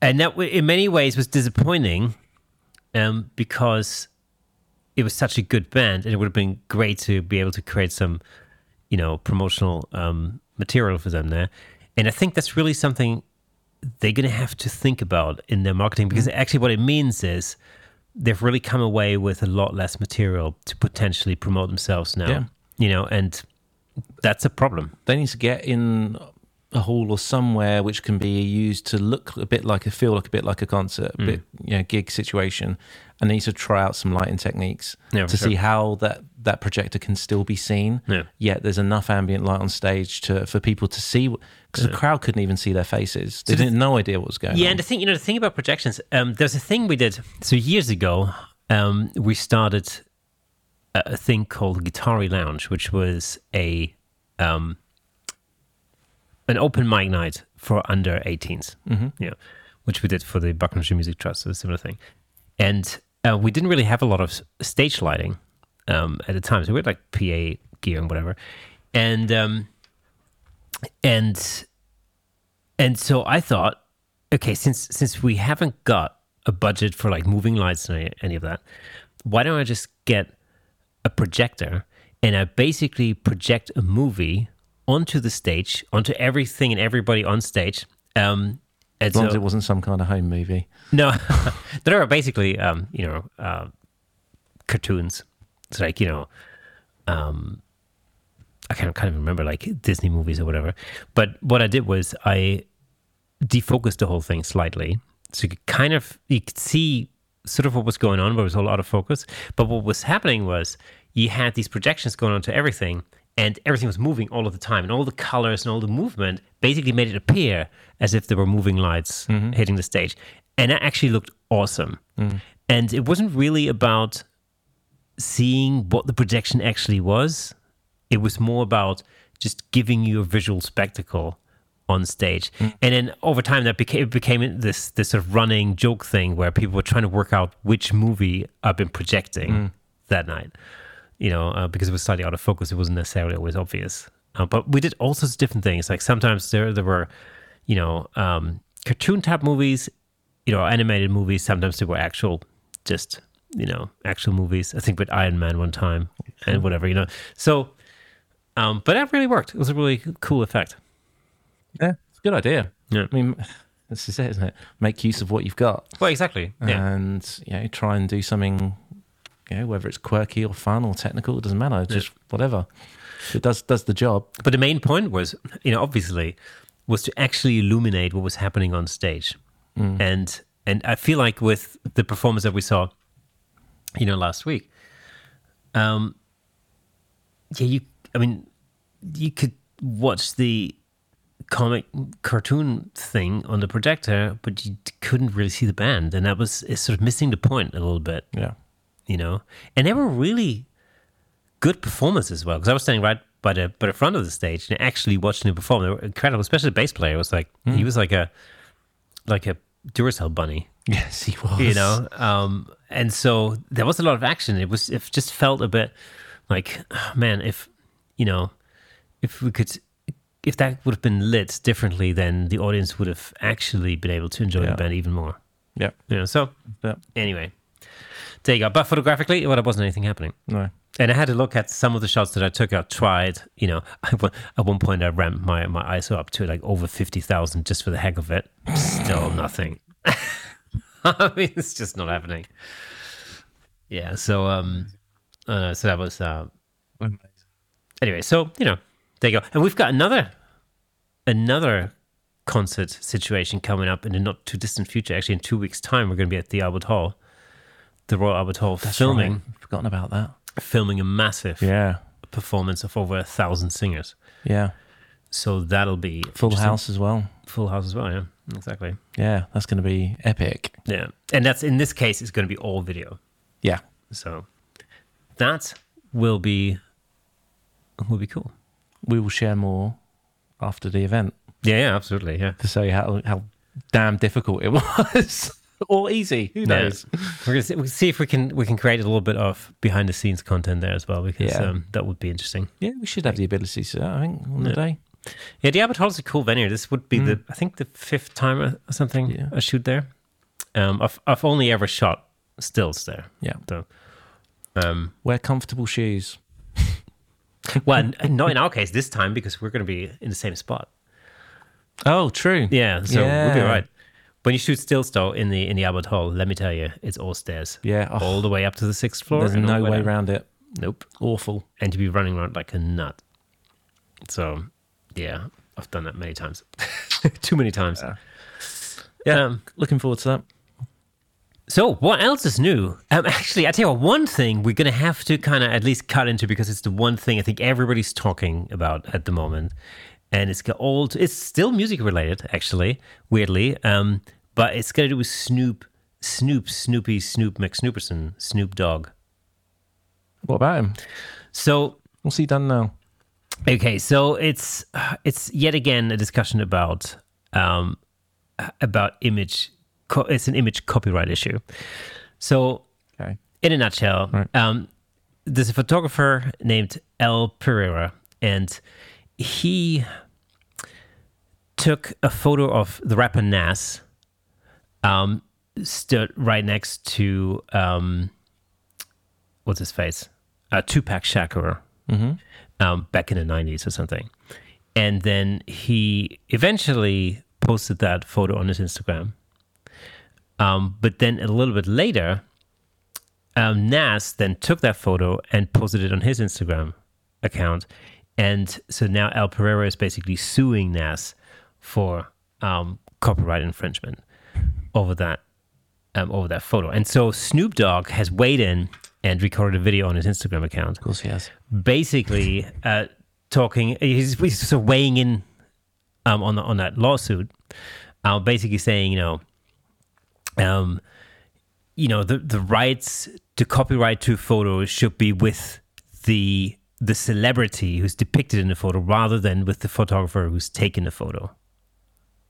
and that w- in many ways was disappointing um, because it was such a good band and it would have been great to be able to create some you know promotional um, material for them there. And i think that's really something they're going to have to think about in their marketing because actually what it means is they've really come away with a lot less material to potentially promote themselves now Yeah. you know and that's a problem They need to get in a hall or somewhere which can be used to look a bit like a feel like a bit like a concert, Mm. a bit you know gig situation, and they need to try out some lighting techniques Yeah, to sure. see how that that projector can still be seen. Yeah. Yet there's enough ambient light on stage to for people to see because the crowd couldn't even see their faces. They the- didn't no idea what was going Yeah, on. Yeah, and the thing, you know, the thing about projections, um, there's a thing we did. So years ago, um, we started a, a thing called Guitari Lounge, which was a um, an open mic night for under 18s. Mm-hmm. Yeah, which we did for the Buckinghamshire Music Trust, so a similar thing. And uh, we didn't really have a lot of stage lighting um, at the time, so we had like PA gear and whatever, and um, and and so I thought, okay, since since we haven't got a budget for like moving lights and any, of that, why don't I just get a projector and I basically project a movie onto the stage, onto everything and everybody on stage. Um, as long so, as it wasn't some kind of home movie. no, there are basically, um, you know, uh, cartoons. It's like you know, um, I can't kind of remember like Disney movies or whatever. But what I did was I defocused the whole thing slightly, so you could kind of you could see sort of what was going on, but it was all out of focus. But what was happening was you had these projections going onto everything, and everything was moving all of the time, and all the colors and all the movement basically made it appear as if there were moving lights hitting the stage, and that actually looked awesome. And it wasn't really about seeing what the projection actually was. It was more about just giving you a visual spectacle on stage. And then over time that became it became this this sort of running joke thing where people were trying to work out which movie I've been projecting that night. You know, uh, because it was slightly out of focus, it wasn't necessarily always obvious. Uh, but we did all sorts of different things. Like sometimes there there were, you know, um, cartoon type movies, you know, animated movies. Sometimes there were actual, just you know, actual movies. I think with Iron Man one time and whatever, you know. So, um, but that really worked. It was a really cool effect. Yeah, it's a good idea. Yeah. I mean, this is it, isn't it? Make use of what you've got. Well, exactly. Yeah. and you know try and do something you know whether it's quirky or fun or technical it doesn't matter just whatever it does does the job But the main point was, you know, obviously, was to actually illuminate what was happening on stage, and and I feel like with the performance that we saw, you know, last week, um, yeah, you, I mean, you could watch the comic cartoon thing on the projector, but you couldn't really see the band, and that was it's sort of missing the point a little bit. Yeah. You know, and they were really good performances as well. Because I was standing right by the by the front of the stage and actually watching them perform. They were incredible, especially the bass player. Was like he was like a like a Duracell bunny, yes he was you know. Um, and so there was a lot of action. It was it just felt a bit like oh, man, if you know, if we could. If that would have been lit differently, then the audience would have actually been able to enjoy Yeah. the band even more. yeah You know, so yeah anyway, there you go. But photographically, well, there wasn't anything happening. no And I had to look at some of the shots that I took. I tried, you know, at one point I ramped my, my ISO up to like over 50,000 just for the heck of it. Still nothing. I mean, it's just not happening. Yeah. So, um, uh, so that was, uh, anyway, so, you know, there you go. And we've got another, another concert situation coming up in the not too distant future. Actually, in two weeks' time, we're going to be at the Albert Hall, the Royal Albert Hall, filming Right. forgotten about that filming a massive yeah performance of over a thousand singers. yeah So that'll be full house as well full house as well. Yeah, exactly. yeah that's going to be epic Yeah, and that's in this case, it's going to be all video. yeah So that will be will be cool. we will share more after the event Yeah, yeah, absolutely. Yeah, to you how how damn difficult it was or easy who Yeah. knows we're gonna see, we'll see if we can we can create a little bit of behind the scenes content there as well because Yeah. um, that would be interesting. yeah we should have the ability to I think on the Yeah. day Yeah, the Albert Hall is a cool venue. This would be the I think the fifth time or something Yeah. I shoot there. Um, I've I've only ever shot stills there. yeah So, um, wear comfortable shoes well, not in our case this time because we're going to be in the same spot. oh true Yeah, so we'll be Yeah. all right. When you shoot stills though in the in the Albert Hall, let me tell you, it's all stairs. Yeah. Oh, all the way up to the sixth floor. there's no way around it. Nope. Awful. And to be running around like a nut. So, yeah, I've done that many times. Too many times. Yeah. Yeah. Um, Looking forward to that. So, what else is new? Um, actually, I tell you what, one thing we're going to have to kind of at least cut into because it's the one thing I think everybody's talking about at the moment. And it's got old, it's still music related, actually, weirdly. Um, but it's got to do with Snoop, Snoop, Snoopy, Snoop McSnooperson, Snoop Dogg. What about him? So, What's he done now? Okay, so it's it's yet again a discussion about um, about image. Co- it's an image copyright issue. So, Okay. in a nutshell, Right. um, there's a photographer named Al Pereira, and he took a photo of the rapper Nas, um, stood right next to um, what's his face, uh, Tupac Shakur, um, back in the '90s or something, and then he eventually posted that photo on his Instagram. Um, but then a little bit later, um, Nas then took that photo and posted it on his Instagram account. And so now Al Pereira is basically suing Nas for um, copyright infringement over that um, over that photo. And so Snoop Dogg has weighed in and recorded a video on his Instagram account, Of course he has. basically uh, talking. He's, he's sort of weighing in um, on the, on that lawsuit, uh, basically saying, you know, um, you know, the the rights to copyright to photos should be with the the celebrity who's depicted in the photo rather than with the photographer who's taken the photo.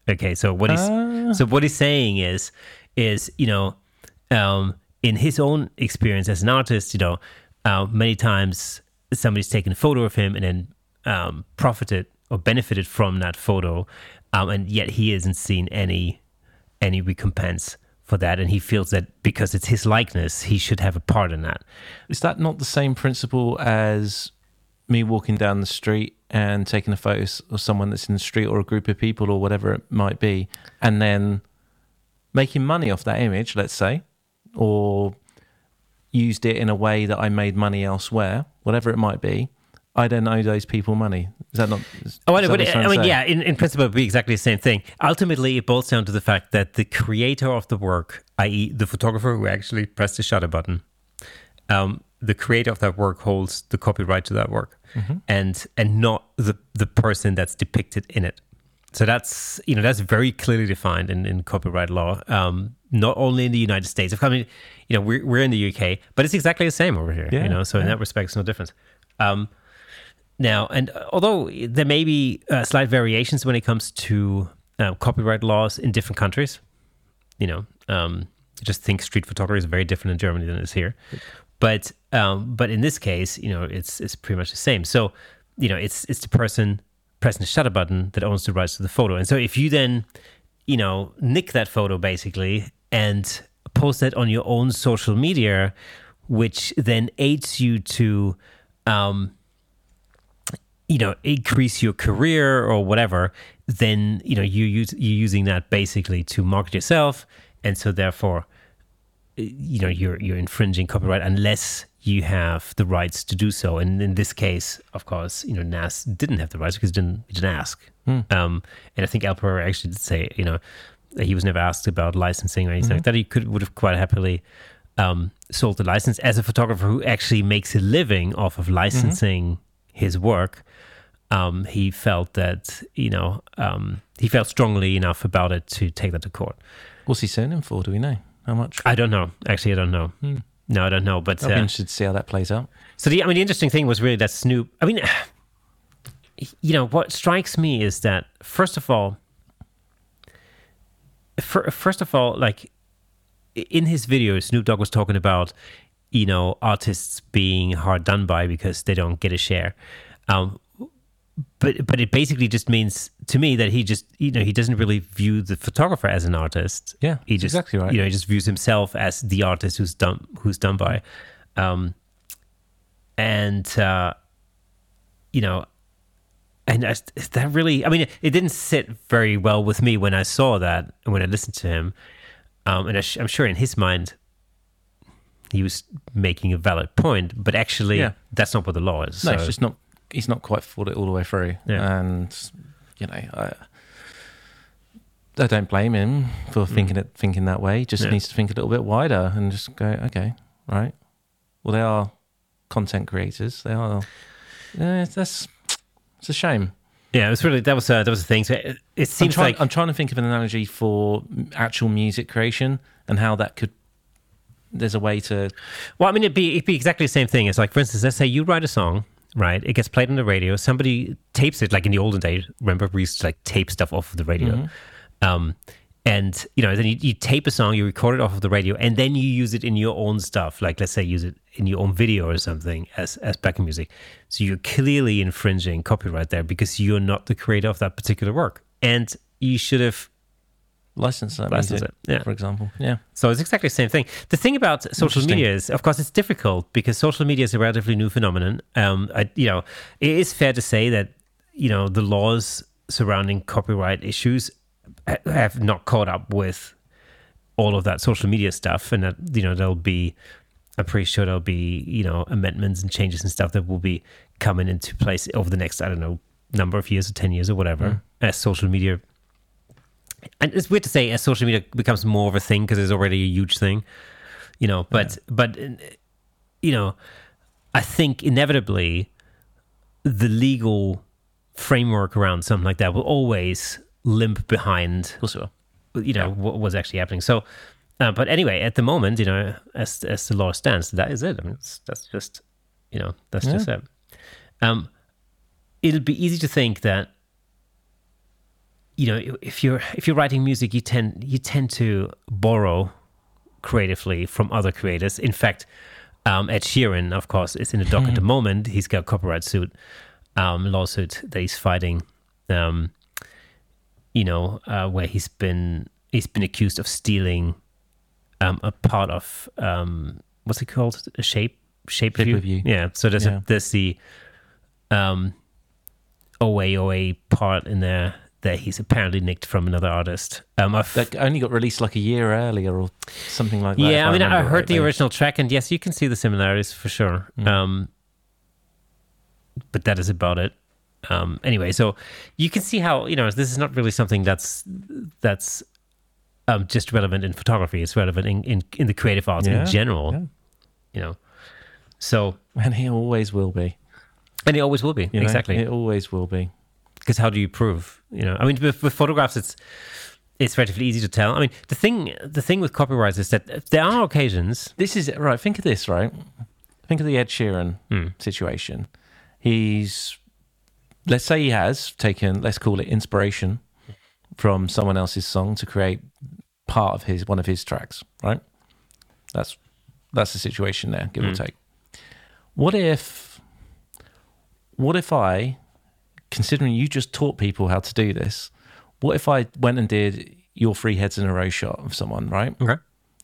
Okay, so what he's Ah. so what he's saying is is you know um, in his own experience as an artist, you know, uh, many times somebody's taken a photo of him and then um, profited or benefited from that photo, um, and yet he hasn't seen any any recompense for that, and he feels that because it's his likeness, he should have a part in that. Is that not the same principle as me walking down the street and taking a photo of someone that's in the street or a group of people or whatever it might be, and then making money off that image, let's say, or used it in a way that I made money elsewhere, whatever it might be, I don't owe those people money. Is that not? Is, Oh, I, know, that but, I mean, say? yeah, in, in principle, it'd be exactly the same thing. Ultimately, it boils down to the fact that the creator of the work, i.e., the photographer who actually pressed the shutter button, um, the creator of that work holds the copyright to that work, Mm-hmm. and and not the the person that's depicted in it. So that's you know that's very clearly defined in, in copyright law. Um, not only in the United States. I mean, you know, we're we're in the UK, but it's exactly the same over here. Yeah, you know, so in that respect, it's no difference. Um, now, and although there may be uh, slight variations when it comes to uh, copyright laws in different countries, you know, um, just think street photography is very different in Germany than it is here. But um, but in this case, you know, it's it's pretty much the same. So, you know, it's it's the person pressing the shutter button that owns the rights to the photo. And so if you then, you know, nick that photo basically and post that on your own social media, which then aids you to um, you know increase your career or whatever then you know you use you're using that basically to market yourself and so therefore you know you're you're infringing copyright unless you have the rights to do so. And in this case of course you know Nas didn't have the rights because he didn't he didn't ask. Um and i think Pereira actually did say you know that he was never asked about licensing or anything like that. He could would have quite happily um, sold the license. As a photographer who actually makes a living off of licensing his work. Um, he felt that you know um, he felt strongly enough about it to take that to court. What's he suing him for? Do we know how much? I don't know. Actually, I don't know. No, I don't know. But be uh, interested to see how that plays out. so the I mean the interesting thing was really that Snoop. I mean, you know what strikes me is that first of all, fir- first of all, like in his video, Snoop Dogg was talking about you know artists being hard done by because they don't get a share. Um, but but it basically just means to me that he just you know he doesn't really view the photographer as an artist. Yeah, he just exactly right. you know he just views himself as the artist who's done who's done by. Um, and uh, you know, and I, that really, I mean, it, it didn't sit very well with me when I saw that and when I listened to him. Um, and I sh- I'm sure in his mind, he was making a valid point, but actually, Yeah. that's not what the law is. No, so- it's just not. He's not quite thought it all the way through. Yeah. And you know, I, I don't blame him for thinking it thinking that way. Just Yeah. needs to think a little bit wider and just go, okay, right. Well, they are content creators. They are. Yeah, that's it's a shame. Yeah, it was really that was uh, that was the thing. So it, it I'm seems trying, like I'm trying to think of an analogy for actual music creation and how that could. There's a way to. Well, I mean, it'd be it'd be exactly the same thing. It's like, for instance, let's say you write a song, right? It gets played on the radio. Somebody tapes it, like in the olden days. Remember, we used to like tape stuff off of the radio. Um, and you know, then you, you tape a song, you record it off of the radio, and then you use it in your own stuff. Like, let's say, use it in your own video or something as as backing music. So you're clearly infringing copyright there because you're not the creator of that particular work, and you should have license that License music, it, yeah. for example. Yeah. So it's exactly the same thing. The thing about social media is, of course, it's difficult because social media is a relatively new phenomenon. Um, I, you know, it is fair to say that you know the laws surrounding copyright issues have not caught up with all of that social media stuff, and that you know there'll be. I'm pretty sure there'll be you know amendments and changes and stuff that will be coming into place over the next I don't know number of years or ten years or whatever as social media and it's weird to say as social media becomes more of a thing because it's already a huge thing, you know. But but uh, you know, I think inevitably the legal framework around something like that will always limp behind, Of course it will. you know, what was actually happening. So, uh, but anyway, at the moment, you know, as as the law stands, that is it. I mean, it's, that's just you know, that's just it. Um, it'll be easy to think that you know if you're if you're writing music you tend you tend to borrow creatively from other creators in fact um, Ed Sheeran of course is in the dock at the moment he's got a copyright suit um, lawsuit that he's fighting um, you know uh, where he's been he's been accused of stealing um, a part of um, what's it called a shape shape, Shape view? Review. yeah so there's Yeah. a there's the um OA OA part in there that he's apparently nicked from another artist. Um, I've, That only got released like a year earlier or something like that. yeah, I mean, I heard the rightly. original track, and yes, you can see the similarities for sure. Um, but that is about it. Um, anyway, so you can see how you know this is not really something that's that's um, just relevant in photography. It's relevant in, in, in the creative arts Yeah, in general. yeah. You know, so And he always will be. and it always will be you know? exactly. It always will be. Because how do you prove you know i mean with, with photographs it's it's relatively easy to tell i mean the thing the thing with copyrights is that there are occasions This is right. Think of this, right? Think of the Ed Sheeran Hmm. situation. He's, let's say, he has taken, let's call it inspiration from someone else's song to create part of his one of his tracks. Right. That's that's the situation there, give or take. What if, what if I, considering you just taught people how to do this, what if I went and did your three heads in a row shot of someone, right? okay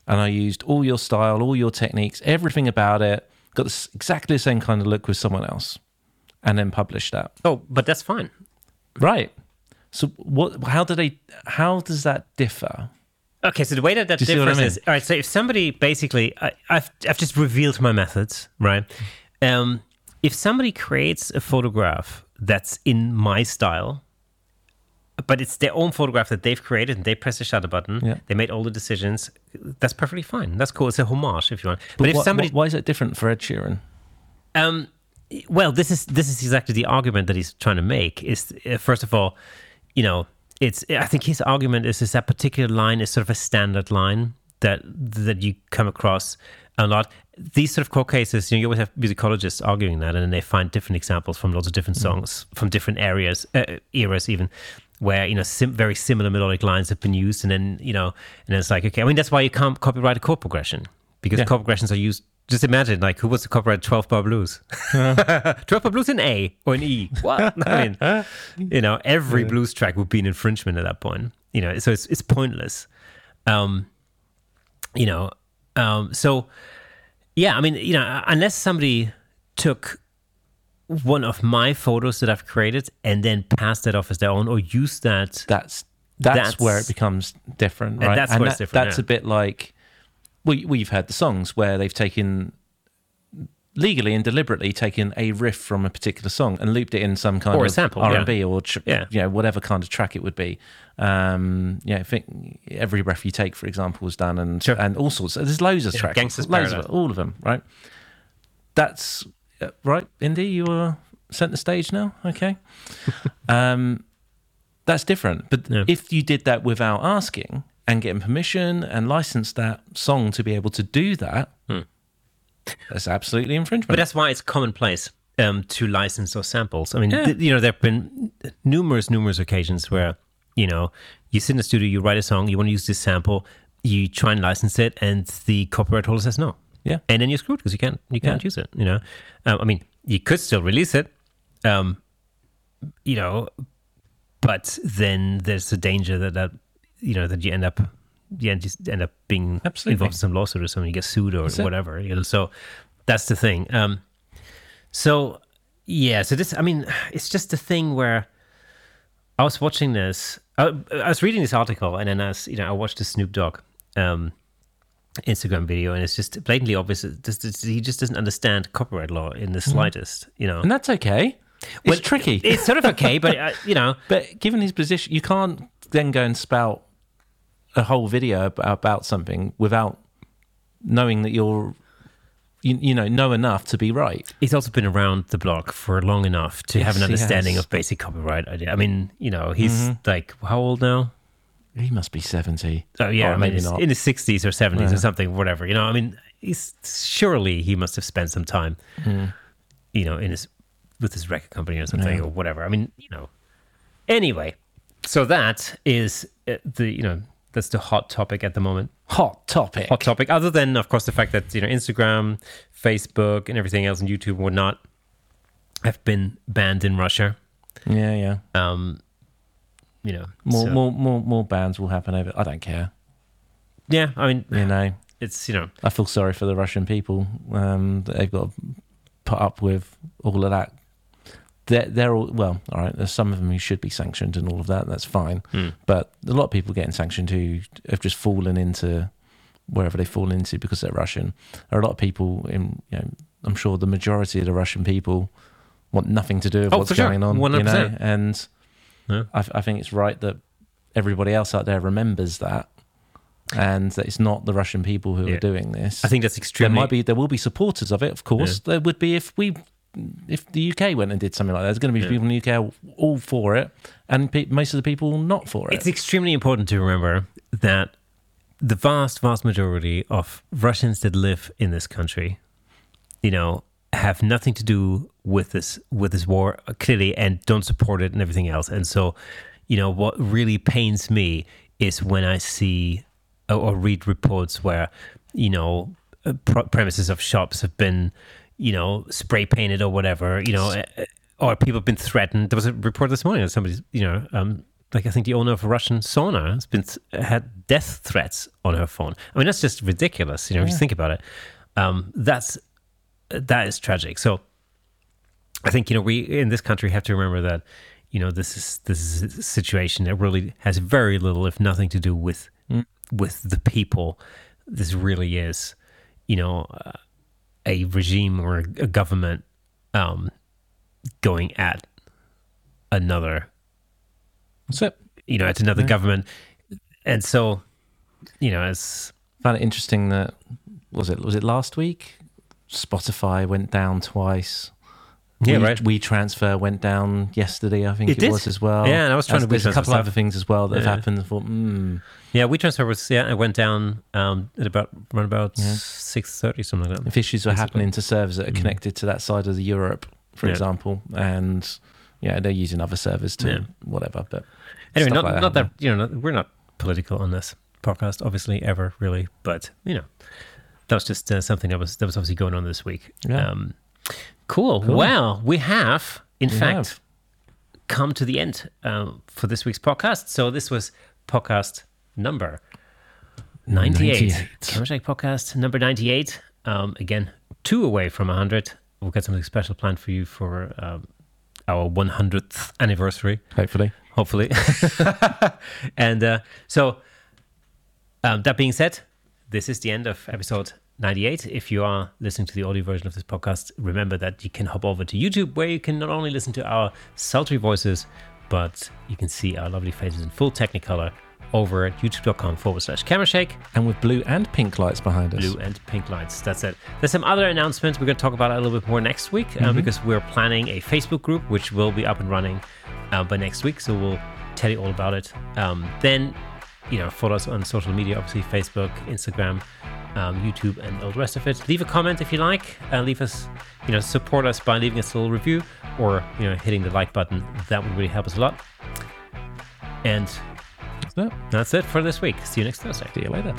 and I used all your style, all your techniques, everything about it, got this, exactly the same kind of look with someone else, and then published that. oh but that's fine Right. So what? How do they? How does that differ? okay so the way that that Do you see what I differs mean? is all right so if somebody basically I, I've, I've just revealed my methods right um, if somebody creates a photograph that's in my style but it's their own photograph that they've created and they press the shutter button Yeah. they made all the decisions that's perfectly fine that's cool it's a homage if you want but, But if why, somebody why is it different for Ed Sheeran? Um, well, this is this is exactly the argument that he's trying to make. Is uh, first of all, you know, it's I think his argument is is that particular line is sort of a standard line that that you come across a lot. These sort of court cases, you know, you always have musicologists arguing that, and then they find different examples from lots of different songs from different areas, uh, eras even. Where you know sim- very similar melodic lines have been used, and then you know, and then it's like okay, I mean that's why you can't copyright a chord progression because Yeah. chord progressions are used. Just imagine, like, who was to copyright 12 bar blues? 12 bar blues in A or in E. What? I mean, you know, every blues track would be an infringement at that point. You know, so it's, it's pointless. Um, you know, um, so yeah, I mean, you know, unless somebody took one of my photos that I've created and then passed that off as their own or used that. That's that's, That's- where it becomes different, And right? that's where it's different, That's yeah. a bit like well, you've heard the songs where they've taken legally and deliberately taken a riff from a particular song and looped it in some kind Or of sample, R and B or tr- Yeah. you know, whatever kind of track it would be. Um, yeah, I think every breath you take, for example, was done, and Sure. and all sorts. There's loads of Yeah, tracks, Gangsta's loads of it, all of them, right? That's uh, right, Indy. You are centre stage now. Okay, um, that's different. But Yeah. if you did that without asking and getting permission and licensed that song to be able to do that, that's absolutely infringement. Hmm. But that's why it's commonplace um, to license those samples. I mean, Yeah. th- you know, there have been numerous, numerous occasions where, you know, you sit in the studio, you write a song, you want to use this sample, you try and license it, and the copyright holder says no. Yeah. And then you're screwed because you can't, you can't Yeah. use it, you know. Um, I mean, you could still release it, um, you know, but then there's a danger that, that you know, that you end up, you end, just end up being Absolutely. involved in some lawsuit or something, you get sued or That's whatever, you know. So that's the thing. Um, so yeah, so this I mean, it's just a thing where I was watching this. I, I was reading this article, and then I was, you know, I watched the Snoop Dogg um, Instagram video, and it's just blatantly obvious. this- he just doesn't understand copyright law in the slightest. You know, and that's okay. It's Well, tricky. it's sort of okay, but uh, you know, But given his position, you can't then go and spout a whole video ab- about something without knowing that you're, you, you know, know enough to be right. he's also been around the block for long enough to have an understanding of basic copyright idea. I mean, you know, he's Mm-hmm. like how old now? He must be seventy. Oh yeah, I mean, not. in his sixties or seventies Yeah. or something, whatever. You know, I mean, he's surely he must have spent some time, Hmm. you know, in his with his record company or something Yeah. or whatever. I mean, you know. Anyway, so that is uh, the you know that's the hot topic at the moment. Hot topic. Hot topic, other than of course the fact that you know Instagram, Facebook, and everything else, and YouTube and whatnot have been banned in Russia. Yeah, yeah. Um, you know, More, so- more, more, more bans will happen over. I don't care. yeah. I mean, You know, it's you know, I feel sorry for the Russian people um, that they've got to put up with all of that. They're, they're all well. All right, there's some of them who should be sanctioned and all of that. That's fine. Hmm. But a lot of people getting sanctioned who have just fallen into wherever they fall into because they're Russian. There are a lot of people in. You know, I'm sure the majority of the Russian people want nothing to do with Oh, what's for sure. going on. You know, and Yeah. I, I think it's right that everybody else out there remembers that. And that it's not the Russian people who Yeah. are doing this. I think that's extremely. There might be, there will be supporters of it, of course. There would be if we, if the UK went and did something like that. There's going to be Yeah. people in the UK all for it, and pe- most of the people not for it. It's extremely important to remember that the vast, vast majority of Russians that live in this country, you know, have nothing to do with this with this war clearly, and don't support it and everything else. And so, you know, what really pains me is when I see or, or read reports where, you know, uh, premises of shops have been, you know, spray painted or whatever, you know, uh, or people have been threatened. There was a report this morning that somebody's, you know, um, like I think the owner of a Russian sauna has been had death threats on her phone. I mean, that's just ridiculous. You know, if you think about it, um, that's that is tragic. So I think you know we in this country have to remember that you know this is this is a situation that really has very little, if nothing, to do with with the people. This really is, you know, uh, a regime or a government um, going at another That's it. you know, it's another government. And so, you know, it's found it interesting that was it was it last week? Spotify went down twice. Yeah, we, right. WeTransfer went down yesterday. I think It it, was as well. Yeah, and I was trying to There's a couple stuff. other things as well that Yeah. have happened. I thought, hmm, yeah, WeTransfer was yeah, it went down um at about around about six thirty something like that. if issues are Basically. happening to servers that are connected to that side of the Europe, for Mm. Yeah. example, and yeah, they're using other servers to Yeah. whatever. But Anyway, not like not that. that you know, not, we're not political on this podcast, obviously ever really, but you know, that was just uh, something that was that was obviously going on this week. Yeah. Um, cool. Cool. Well, we have in We fact have. come to the end um, for this week's podcast. So this was podcast number 98. 98. Camera Shake podcast number 98. Um, again, two away from 100. We've got something special planned for you for um, our 100th anniversary, hopefully, hopefully. and uh, so, um, that being said, this is the end of episode 98. If you are listening to the audio version of this podcast, remember that you can hop over to YouTube where you can not only listen to our sultry voices, but you can see our lovely faces in full Technicolor over at youtube.com forward slash camera shake. And with blue and pink lights behind us. Blue and pink lights. That's it. There's some other announcements. We're going to talk about a little bit more next week uh, because we're planning a Facebook group, which will be up and running uh, by next week. So we'll tell you all about it. Um, then, you know, follow us on social media, obviously Facebook, Instagram, um, YouTube, and all the rest of it. Leave a comment if you like. Uh, leave us, you know, support us by leaving us a little review or, you know, hitting the like button. That would really help us a lot. And That's it. that's it for this week. See you next Thursday. See you later.